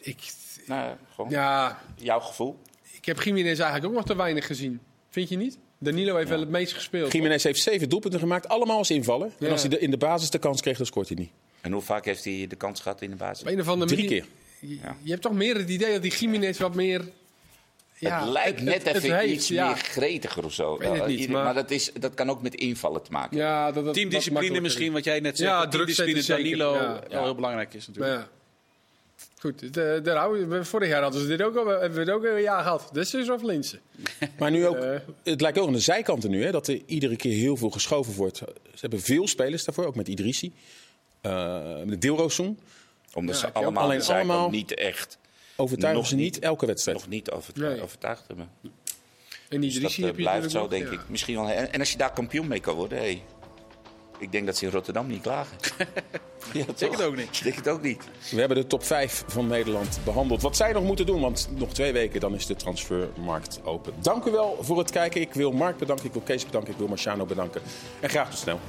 ik, Nou, gewoon ja, jouw gevoel. ik heb Jiménez eigenlijk ook nog te weinig gezien. Vind je niet? Danilo heeft wel het meest gespeeld. Jiménez heeft zeven doelpunten gemaakt, allemaal als invallen. Ja. En als hij de, in de basis de kans kreeg, dan scoort hij niet. En hoe vaak heeft hij de kans gehad in de basis? Op een of andere Drie manier. keer. Je, Ja. je hebt toch meer het idee dat die Jiménez wat meer. Ja, het lijkt net het even heeft, iets ja. meer gretiger of zo. weet het Ja, niet, ieder- maar- maar dat, is, dat kan ook met invallen te maken. Ja, dat, Teamdiscipline misschien, is. wat jij net zegt. Ja, dat druk teamdiscipline zetten zeker, Danilo ja. wel Ja. heel belangrijk is Maar natuurlijk. Goed, houden we- vorig jaar hadden ze dit ook al, hebben we het ook een jaar gehad. Dus is of Linsen. Maar nu ook, Eh. het lijkt ook aan de zijkanten nu, hè, dat er iedere keer heel veel geschoven wordt. Ze hebben veel spelers daarvoor, ook met Idrissi. Eh met Dilrosun. Omdat Ja, ze allemaal alleen de zijkant allemaal- niet echt, Overtuigen Nog ze niet niet. elke wedstrijd. nog niet over, Nee. overtuigd hebben. En Dus dat Idrissi eh, heb je blijft zo, denk ik. Misschien wel, en, en als je daar kampioen mee kan worden, hey, Ik denk dat ze in Rotterdam niet klagen. ja, ik denk het ook niet. Ik denk het ook niet. We hebben de top 5 van Nederland behandeld. Wat zij nog moeten doen, want nog twee weken dan is de transfermarkt open. Dank u wel voor het kijken. Ik wil Mark bedanken, ik wil Kees bedanken, ik wil Marciano bedanken. En graag tot snel.